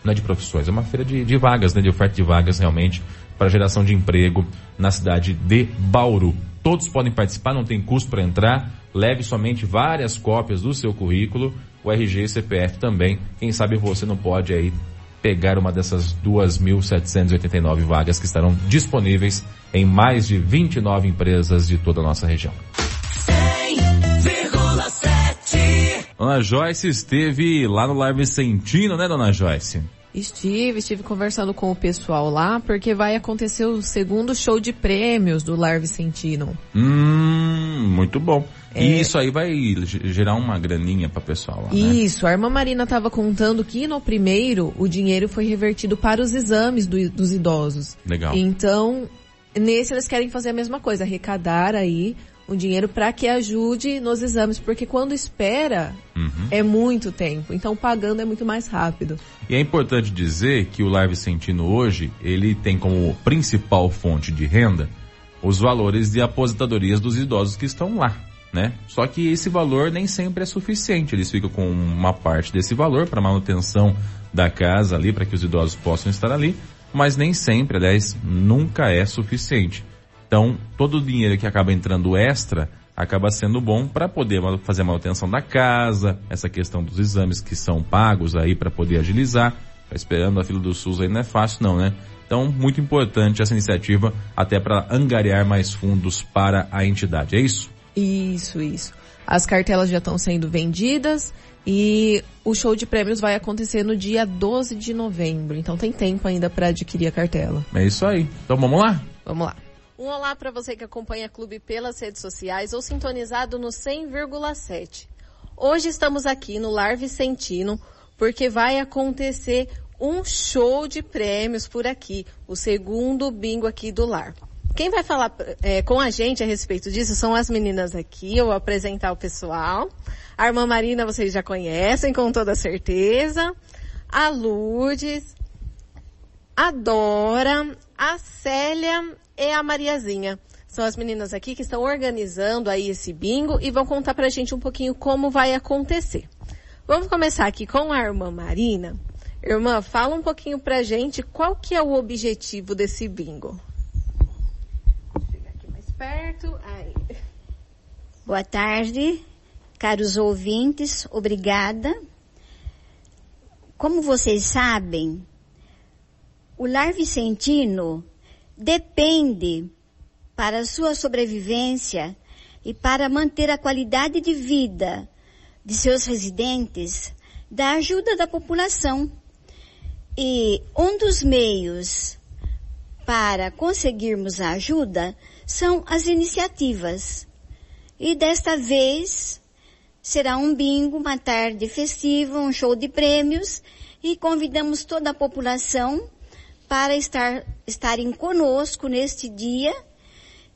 não é de profissões, é uma feira de, de vagas, né? De oferta de vagas realmente para geração de emprego na cidade de Bauru. Todos podem participar, não tem custo para entrar. Leve somente várias cópias do seu currículo, o RG e CPF também. Quem sabe você não pode aí pegar uma dessas 2.789 vagas que estarão disponíveis em mais de 29 empresas de toda a nossa região. Dona Joyce esteve lá no Lar Vicentino, né, Dona Joyce? Estive, estive conversando com o pessoal lá, porque vai acontecer o segundo show de prêmios do Lar Vicentino. Hum, muito bom. É. E isso aí vai ge- gerar uma graninha para pessoal lá, né? Isso, a irmã Marina estava contando que no primeiro o dinheiro foi revertido para os exames do- dos idosos. Legal. Então, nesse eles querem fazer a mesma coisa, arrecadar aí o dinheiro para que ajude nos exames, porque quando espera Uhum. é muito tempo, então pagando é muito mais rápido. E é importante dizer que o Lar Vicentino hoje, ele tem como principal fonte de renda os valores de aposentadorias dos idosos que estão lá, né? Só que esse valor nem sempre é suficiente. Eles ficam com uma parte desse valor para manutenção da casa ali, para que os idosos possam estar ali, mas nem sempre, aliás, nunca é suficiente. Então, todo o dinheiro que acaba entrando extra acaba sendo bom para poder fazer a manutenção da casa, essa questão dos exames que são pagos aí para poder agilizar. Tá esperando a fila do SUS aí não é fácil não, né? Então, muito importante essa iniciativa até para angariar mais fundos para a entidade. É isso? Isso, isso. As cartelas já estão sendo vendidas e o show de prêmios vai acontecer no dia 12 de novembro. Então tem tempo ainda para adquirir a cartela. É isso aí. Então, vamos lá? Vamos lá. Um olá para você que acompanha Clube pelas redes sociais ou sintonizado no 100,7. Hoje estamos aqui no Lar Vicentino porque vai acontecer um show de prêmios por aqui, o segundo bingo aqui do Lar. Quem vai falar eh, com a gente a respeito disso são as meninas aqui, eu vou apresentar o pessoal. A irmã Marina vocês já conhecem com toda certeza. A Lourdes, a Dora, a Célia e a Mariazinha. São as meninas aqui que estão organizando aí esse bingo e vão contar pra gente um pouquinho como vai acontecer. Vamos começar aqui com a irmã Marina. Irmã, fala um pouquinho pra gente qual que é o objetivo desse bingo. Chega aqui mais perto. Aí. Boa tarde, caros ouvintes, obrigada. Como vocês sabem, o Lar Vicentino depende para sua sobrevivência e para manter a qualidade de vida de seus residentes da ajuda da população. E um dos meios para conseguirmos a ajuda são as iniciativas. E desta vez será um bingo, uma tarde festiva, um show de prêmios e convidamos toda a população para estar, estarem conosco neste dia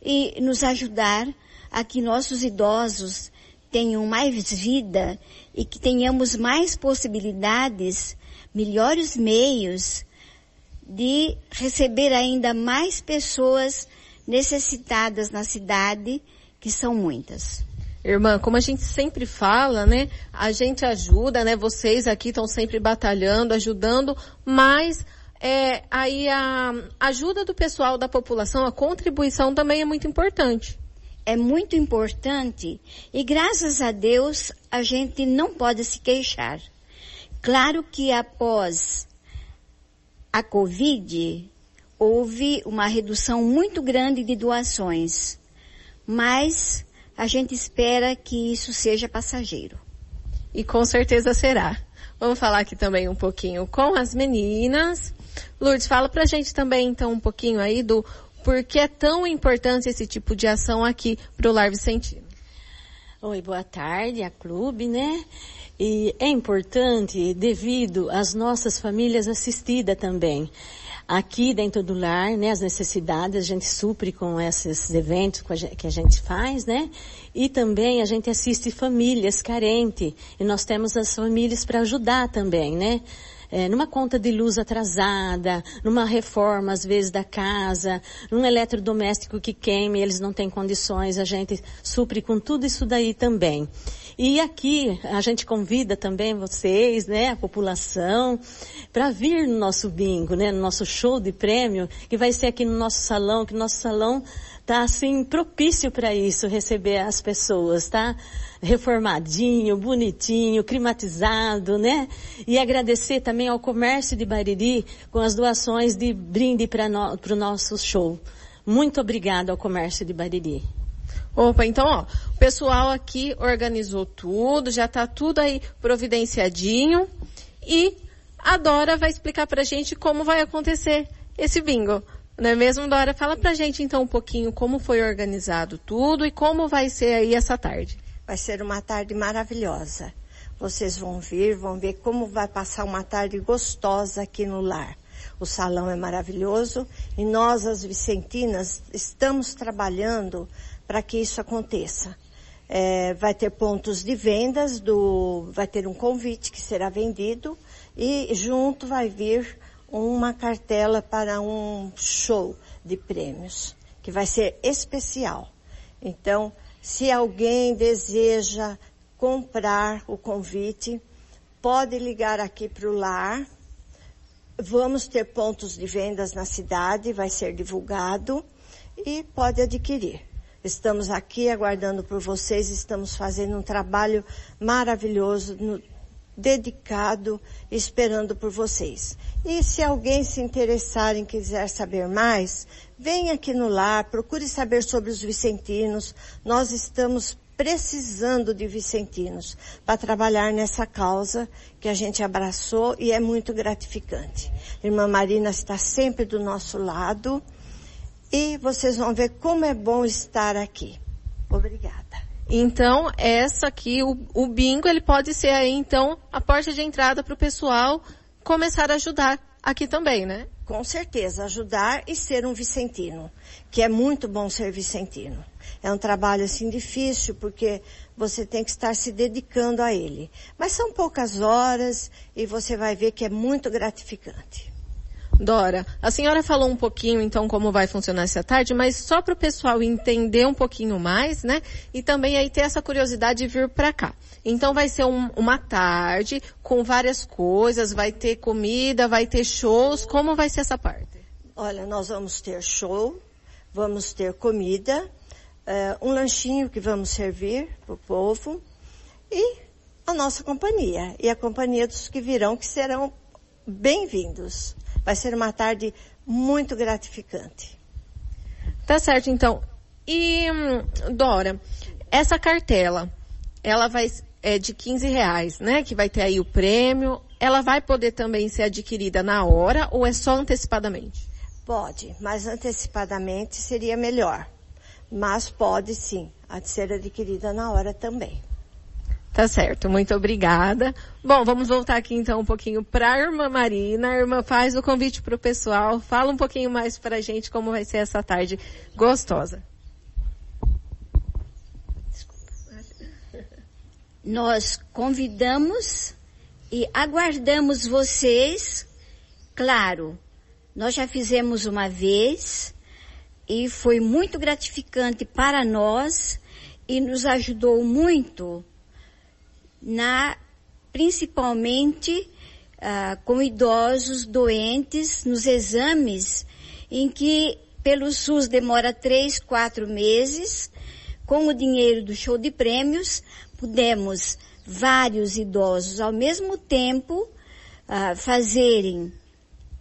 e nos ajudar a que nossos idosos tenham mais vida e que tenhamos mais possibilidades, melhores meios de receber ainda mais pessoas necessitadas na cidade, que são muitas. Irmã, como a gente sempre fala, né? A gente ajuda, né? Vocês aqui estão sempre batalhando, ajudando, mas é, aí a ajuda do pessoal da população, a contribuição também é muito importante. É muito importante e graças a Deus a gente não pode se queixar. Claro que após a Covid houve uma redução muito grande de doações, mas a gente espera que isso seja passageiro. E com certeza será. Vamos falar aqui também um pouquinho com as meninas. Lourdes, fala pra gente também então um pouquinho aí do porquê é tão importante esse tipo de ação aqui pro Lar Vicentino. Oi, boa tarde, a clube, né? E é importante devido às nossas famílias assistidas também aqui dentro do lar, né, as necessidades a gente supre com esses eventos que a gente faz, né? E também a gente assiste famílias carentes e nós temos as famílias para ajudar também, né? É, numa conta de luz atrasada, numa reforma às vezes da casa, num eletrodoméstico que queime, eles não têm condições, a gente supre com tudo isso daí também. E aqui a gente convida também vocês, né, a população, para vir no nosso bingo, né, no nosso show de prêmio, que vai ser aqui no nosso salão, que nosso salão tá assim propício para isso, receber as pessoas, tá? Reformadinho, bonitinho, climatizado, né? E agradecer também ao comércio de Bariri com as doações de brinde para no, o nosso show. Muito obrigado ao comércio de Bariri. Opa, então, ó, o pessoal aqui organizou tudo, já tá tudo aí providenciadinho e a Dora vai explicar pra gente como vai acontecer esse bingo. Não é mesmo, Dora? Fala pra gente então um pouquinho como foi organizado tudo e como vai ser aí essa tarde. Vai ser uma tarde maravilhosa. Vocês vão vir, vão ver como vai passar uma tarde gostosa aqui no lar. O salão é maravilhoso e nós, as Vicentinas, estamos trabalhando para que isso aconteça. É, vai ter pontos de vendas do, vai ter um convite que será vendido e junto vai vir uma cartela para um show de prêmios que vai ser especial. Então, se alguém deseja comprar o convite, pode ligar aqui para o lar. Vamos ter pontos de vendas na cidade, vai ser divulgado e pode adquirir. Estamos aqui aguardando por vocês, estamos fazendo um trabalho maravilhoso, no, dedicado, esperando por vocês. E se alguém se interessar e quiser saber mais, venha aqui no lar, procure saber sobre os vicentinos. Nós estamos precisando de vicentinos para trabalhar nessa causa que a gente abraçou e é muito gratificante. Irmã Marina está sempre do nosso lado e vocês vão ver como é bom estar aqui. Obrigada. Então, essa aqui, o, o bingo, ele pode ser aí, então, a porta de entrada para o pessoal começar a ajudar aqui também, né? Com certeza, ajudar e ser um vicentino, que é muito bom ser vicentino. É um trabalho assim difícil, porque você tem que estar se dedicando a ele. Mas são poucas horas e você vai ver que é muito gratificante. Dora, a senhora falou um pouquinho então como vai funcionar essa tarde, mas só para o pessoal entender um pouquinho mais, né? E também aí ter essa curiosidade de vir para cá. Então vai ser um, uma tarde com várias coisas, vai ter comida, vai ter shows. Como vai ser essa parte? Olha, nós vamos ter show, vamos ter comida, uh, um lanchinho que vamos servir para o povo e a nossa companhia e a companhia dos que virão que serão bem-vindos. Vai ser uma tarde muito gratificante. Tá certo, então. E, hum, Dora, essa cartela, ela vai, é de 15 reais, né? Que vai ter aí o prêmio. Ela vai poder também ser adquirida na hora ou é só antecipadamente? Pode, mas antecipadamente seria melhor. Mas pode sim, a ser adquirida na hora também. Tá certo, muito obrigada. Bom, vamos voltar aqui então um pouquinho para a irmã Marina. A irmã faz o convite para o pessoal, fala um pouquinho mais para a gente como vai ser essa tarde gostosa. Nós convidamos e aguardamos vocês. Claro, nós já fizemos uma vez e foi muito gratificante para nós e nos ajudou muito na principalmente ah, com idosos doentes nos exames em que pelo SUS demora três, quatro meses. Com o dinheiro do show de prêmios, pudemos vários idosos ao mesmo tempo ah, fazerem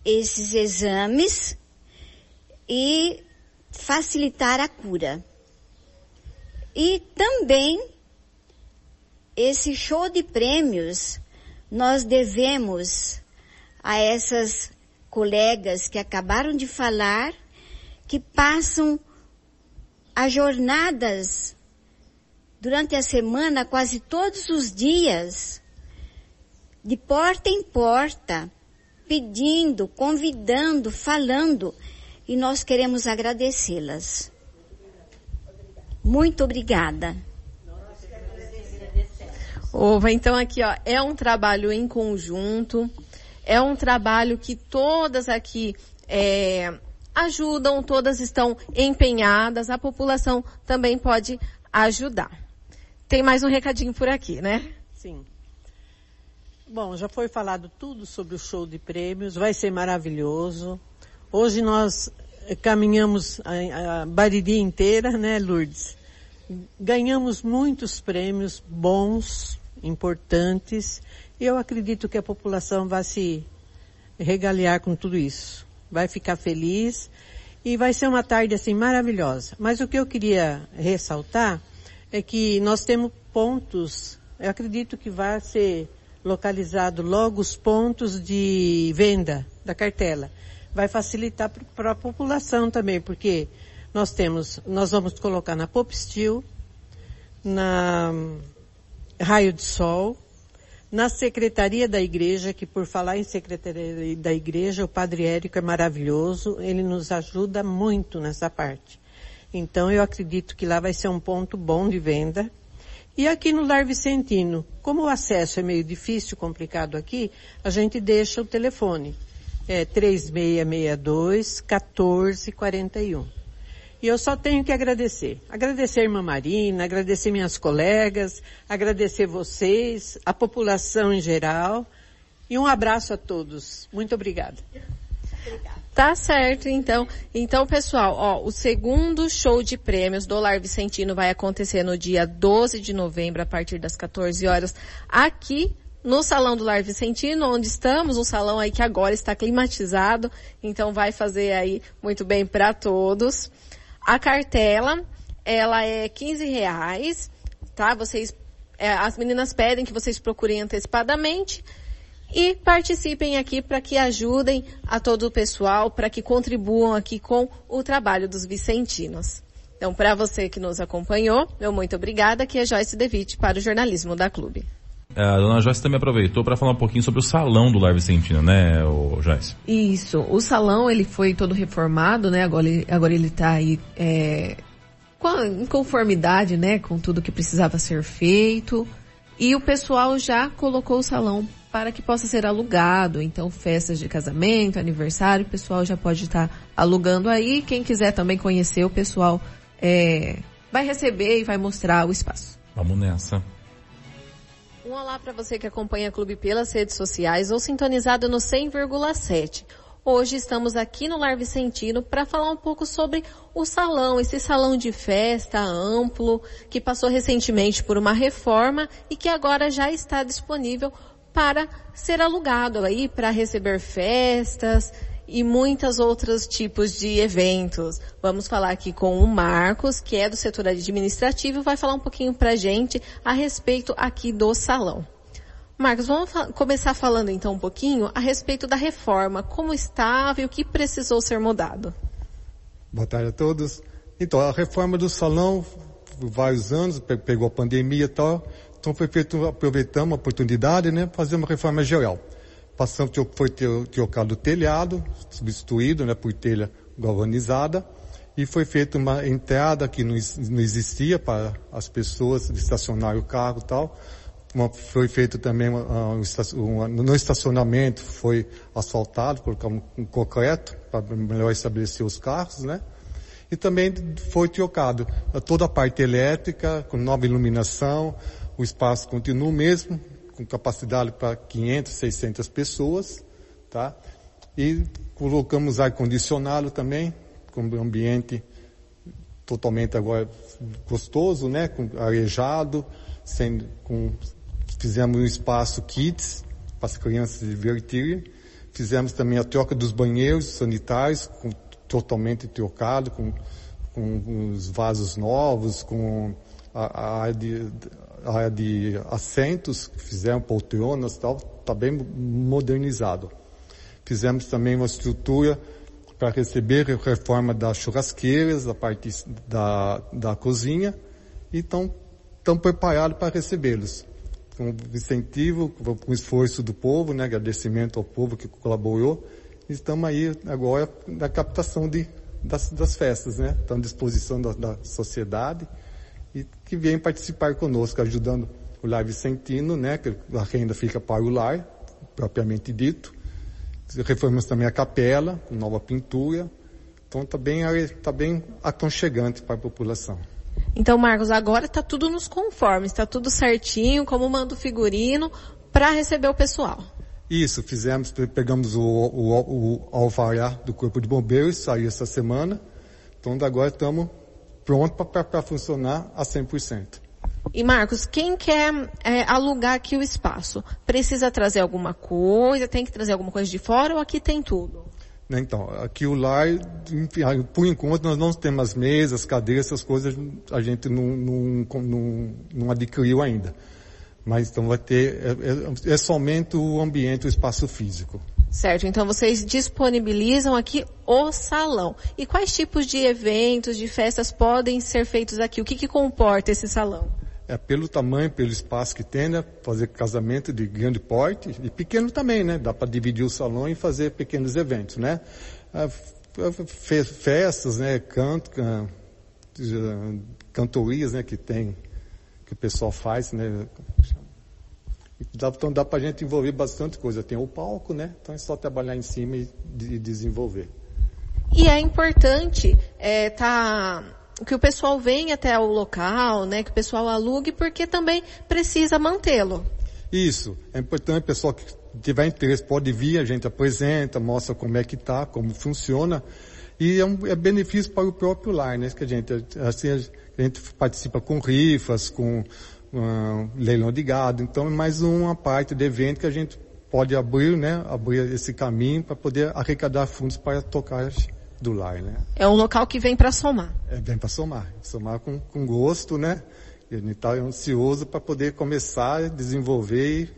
esses exames e facilitar a cura. E também esse show de prêmios nós devemos a essas colegas que acabaram de falar, que passam as jornadas durante a semana, quase todos os dias, de porta em porta, pedindo, convidando, falando, e nós queremos agradecê-las. Muito obrigada. Ova, então aqui ó, é um trabalho em conjunto, é um trabalho que todas aqui é, ajudam, todas estão empenhadas, a população também pode ajudar. Tem mais um recadinho por aqui, né? Sim. Bom, já foi falado tudo sobre o show de prêmios, vai ser maravilhoso. Hoje nós caminhamos a, a Bariri inteira, né, Lourdes? Ganhamos muitos prêmios bons, importantes, e eu acredito que a população vai se regaliar com tudo isso. Vai ficar feliz e vai ser uma tarde assim maravilhosa. Mas o que eu queria ressaltar é que nós temos pontos, eu acredito que vai ser localizado logo os pontos de venda da cartela. Vai facilitar para a população também, porque nós temos, nós vamos colocar na Pop Steel, na Raio de Sol, na Secretaria da Igreja, que por falar em Secretaria da Igreja, o Padre Érico é maravilhoso, ele nos ajuda muito nessa parte. Então eu acredito que lá vai ser um ponto bom de venda. E aqui no Lar Vicentino, como o acesso é meio difícil, complicado aqui, a gente deixa o telefone. É 3662 1441. E eu só tenho que agradecer. Agradecer a irmã Marina, agradecer minhas colegas, agradecer vocês, a população em geral. E um abraço a todos. Muito obrigada. Tá certo, então. Então, pessoal, ó, o segundo show de prêmios do Lar Vicentino vai acontecer no dia 12 de novembro, a partir das 14 horas, aqui no Salão do Lar Vicentino, onde estamos, um salão aí que agora está climatizado, então vai fazer aí muito bem para todos. A cartela, ela é 15 reais, tá? Vocês, é, as meninas pedem que vocês procurem antecipadamente e participem aqui para que ajudem a todo o pessoal, para que contribuam aqui com o trabalho dos vicentinos. Então, para você que nos acompanhou, meu muito obrigada, que é Joyce Devitt para o jornalismo da Clube. É, a dona Joyce também aproveitou para falar um pouquinho sobre o salão do Lar Vicentino, né, o Joyce? Isso. O salão, ele foi todo reformado, né? Agora ele, agora ele tá aí, é, em conformidade, né? Com tudo que precisava ser feito. E o pessoal já colocou o salão para que possa ser alugado. Então, festas de casamento, aniversário, o pessoal já pode estar tá alugando aí. Quem quiser também conhecer, o pessoal é, vai receber e vai mostrar o espaço. Vamos nessa. Um olá para você que acompanha a Clube pelas redes sociais ou sintonizado no 100,7. Hoje estamos aqui no Lar Vicentino para falar um pouco sobre o salão, esse salão de festa amplo que passou recentemente por uma reforma e que agora já está disponível para ser alugado aí para receber festas e muitos outros tipos de eventos. Vamos falar aqui com o Marcos, que é do setor administrativo, vai falar um pouquinho pra gente a respeito aqui do salão. Marcos, vamos começar falando então um pouquinho a respeito da reforma, como estava e o que precisou ser mudado. Boa tarde a todos. Então, a reforma do salão, vários anos, pegou a pandemia e tal, então foi feito, aproveitamos a oportunidade, né, fazer uma reforma geral. Passamos, foi trocado o telhado, substituído, né, por telha galvanizada, e foi feita uma entrada que não, não existia para as pessoas estacionarem o carro e tal. Uma, foi feito também uma, uma, no estacionamento, foi asfaltado, colocamos um concreto para melhor estabelecer os carros, né? E também foi trocado toda a parte elétrica, com nova iluminação, o espaço continua o mesmo, com capacidade para 500, 600 pessoas, tá? E colocamos ar-condicionado também, com um ambiente totalmente agora gostoso, né? Com arejado, sem, com, fizemos um espaço kits para as crianças divertirem. Fizemos também a troca dos banheiros sanitários, com, totalmente trocado, com, com os vasos novos, com a, a área de, de assentos, fizemos poltronas tal, está bem modernizado. Fizemos também uma estrutura para receber a reforma das churrasqueiras, da parte da, da cozinha, e estão preparados para recebê-los. Com incentivo, com esforço do povo, né, agradecimento ao povo que colaborou, estamos aí agora na captação de, das, das festas, né? Estão à disposição da, da sociedade e que vem participar conosco, ajudando o Lar Vicentino, né? Que a renda fica para o lar, propriamente dito, Reformamos também a capela, com nova pintura. Então está bem, tá bem aconchegante para a população. Então, Marcos, agora está tudo nos conformes, está tudo certinho, como manda o figurino, para receber o pessoal. Isso, fizemos, pegamos o, o, o alvará do Corpo de Bombeiros, saiu essa semana. Então agora estamos prontos para funcionar a 100%. E Marcos, quem quer é, alugar aqui o espaço, precisa trazer alguma coisa, tem que trazer alguma coisa de fora ou aqui tem tudo? Né, então, aqui o lar, por enquanto nós não temos as mesas, cadeiras, essas coisas a gente não, não, não, não adquiriu ainda. Mas então vai ter, é, é, é somente o ambiente, o espaço físico. Certo, então vocês disponibilizam aqui o salão. E quais tipos de eventos, de festas podem ser feitos aqui? O que, que comporta esse salão? é pelo tamanho, pelo espaço que tem, né? Fazer casamento de grande porte e pequeno também, né? Dá para dividir o salão e fazer pequenos eventos, né? Ah, festas, né? Canto, cantorias, né? Que tem, que o pessoal faz, né? Então dá para a gente envolver bastante coisa. Tem o palco, né? Então é só trabalhar em cima e desenvolver. E é importante é, tá que o pessoal venha até o local, né, que o pessoal alugue, porque também precisa mantê-lo. Isso. É importante o pessoal que tiver interesse pode vir, a gente apresenta, mostra como é que tá, como funciona. E é, um, é benefício para o próprio lar, né? Que a gente, assim, a gente participa com rifas, com leilão de gado. Então é mais uma parte do evento que a gente pode abrir, né? Abrir esse caminho para poder arrecadar fundos para tocar do lar, né? É um local que vem para somar. É, vem para somar. Somar com, com gosto, né? E a gente está ansioso para poder começar desenvolver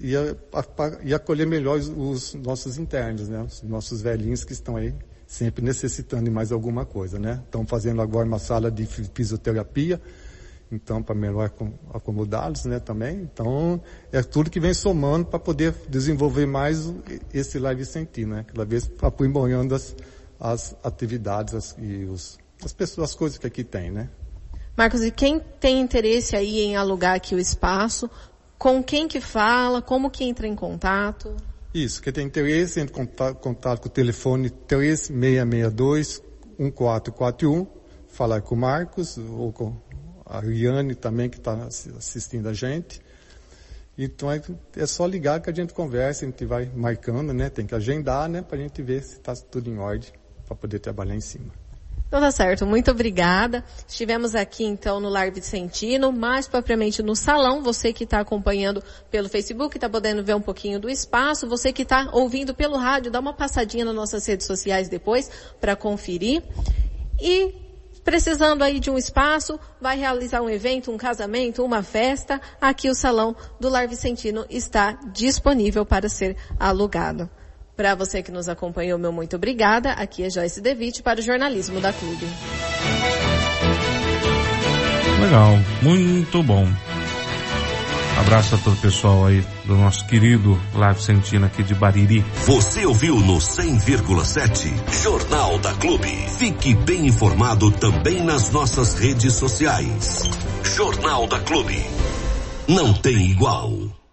e, e, a, a, e acolher melhor os, os, nossos internos, né? Os nossos velhinhos que estão aí sempre necessitando de mais alguma coisa, né? Estão fazendo agora uma sala de fisioterapia, então para melhor acomodá-los, né, também. Então, é tudo que vem somando para poder desenvolver mais esse live Vicentino, né? Cada vez aprimorando as, as atividades as, e os, as pessoas, as coisas que aqui tem, né? Marcos, e quem tem interesse aí em alugar aqui o espaço, com quem que fala, como que entra em contato? Isso, quem tem interesse, entra em contato, contato com o telefone 3662 1441, falar com o Marcos ou com a Riane também que está assistindo a gente. Então é, é, só ligar que a gente conversa, a gente vai marcando, né? Tem que agendar, né? Para a gente ver se está tudo em ordem para poder trabalhar em cima. Então tá certo, muito obrigada. Estivemos aqui então no Lar Vicentino, mais propriamente no salão. Você que está acompanhando pelo Facebook, está podendo ver um pouquinho do espaço. Você que está ouvindo pelo rádio, dá uma passadinha nas nossas redes sociais depois para conferir. E Precisando aí de um espaço, vai realizar um evento, um casamento, uma festa, aqui o salão do Lar Vicentino está disponível para ser alugado. Para você que nos acompanhou, meu muito obrigada. Aqui é Joyce Devitt para o jornalismo da Clube. Legal, muito bom. Abraço a todo o pessoal aí do nosso querido Lar Vicentino aqui de Bariri. Você ouviu no 100,7 Jornal da Clube. Fique bem informado também nas nossas redes sociais. Jornal da Clube. Não tem igual.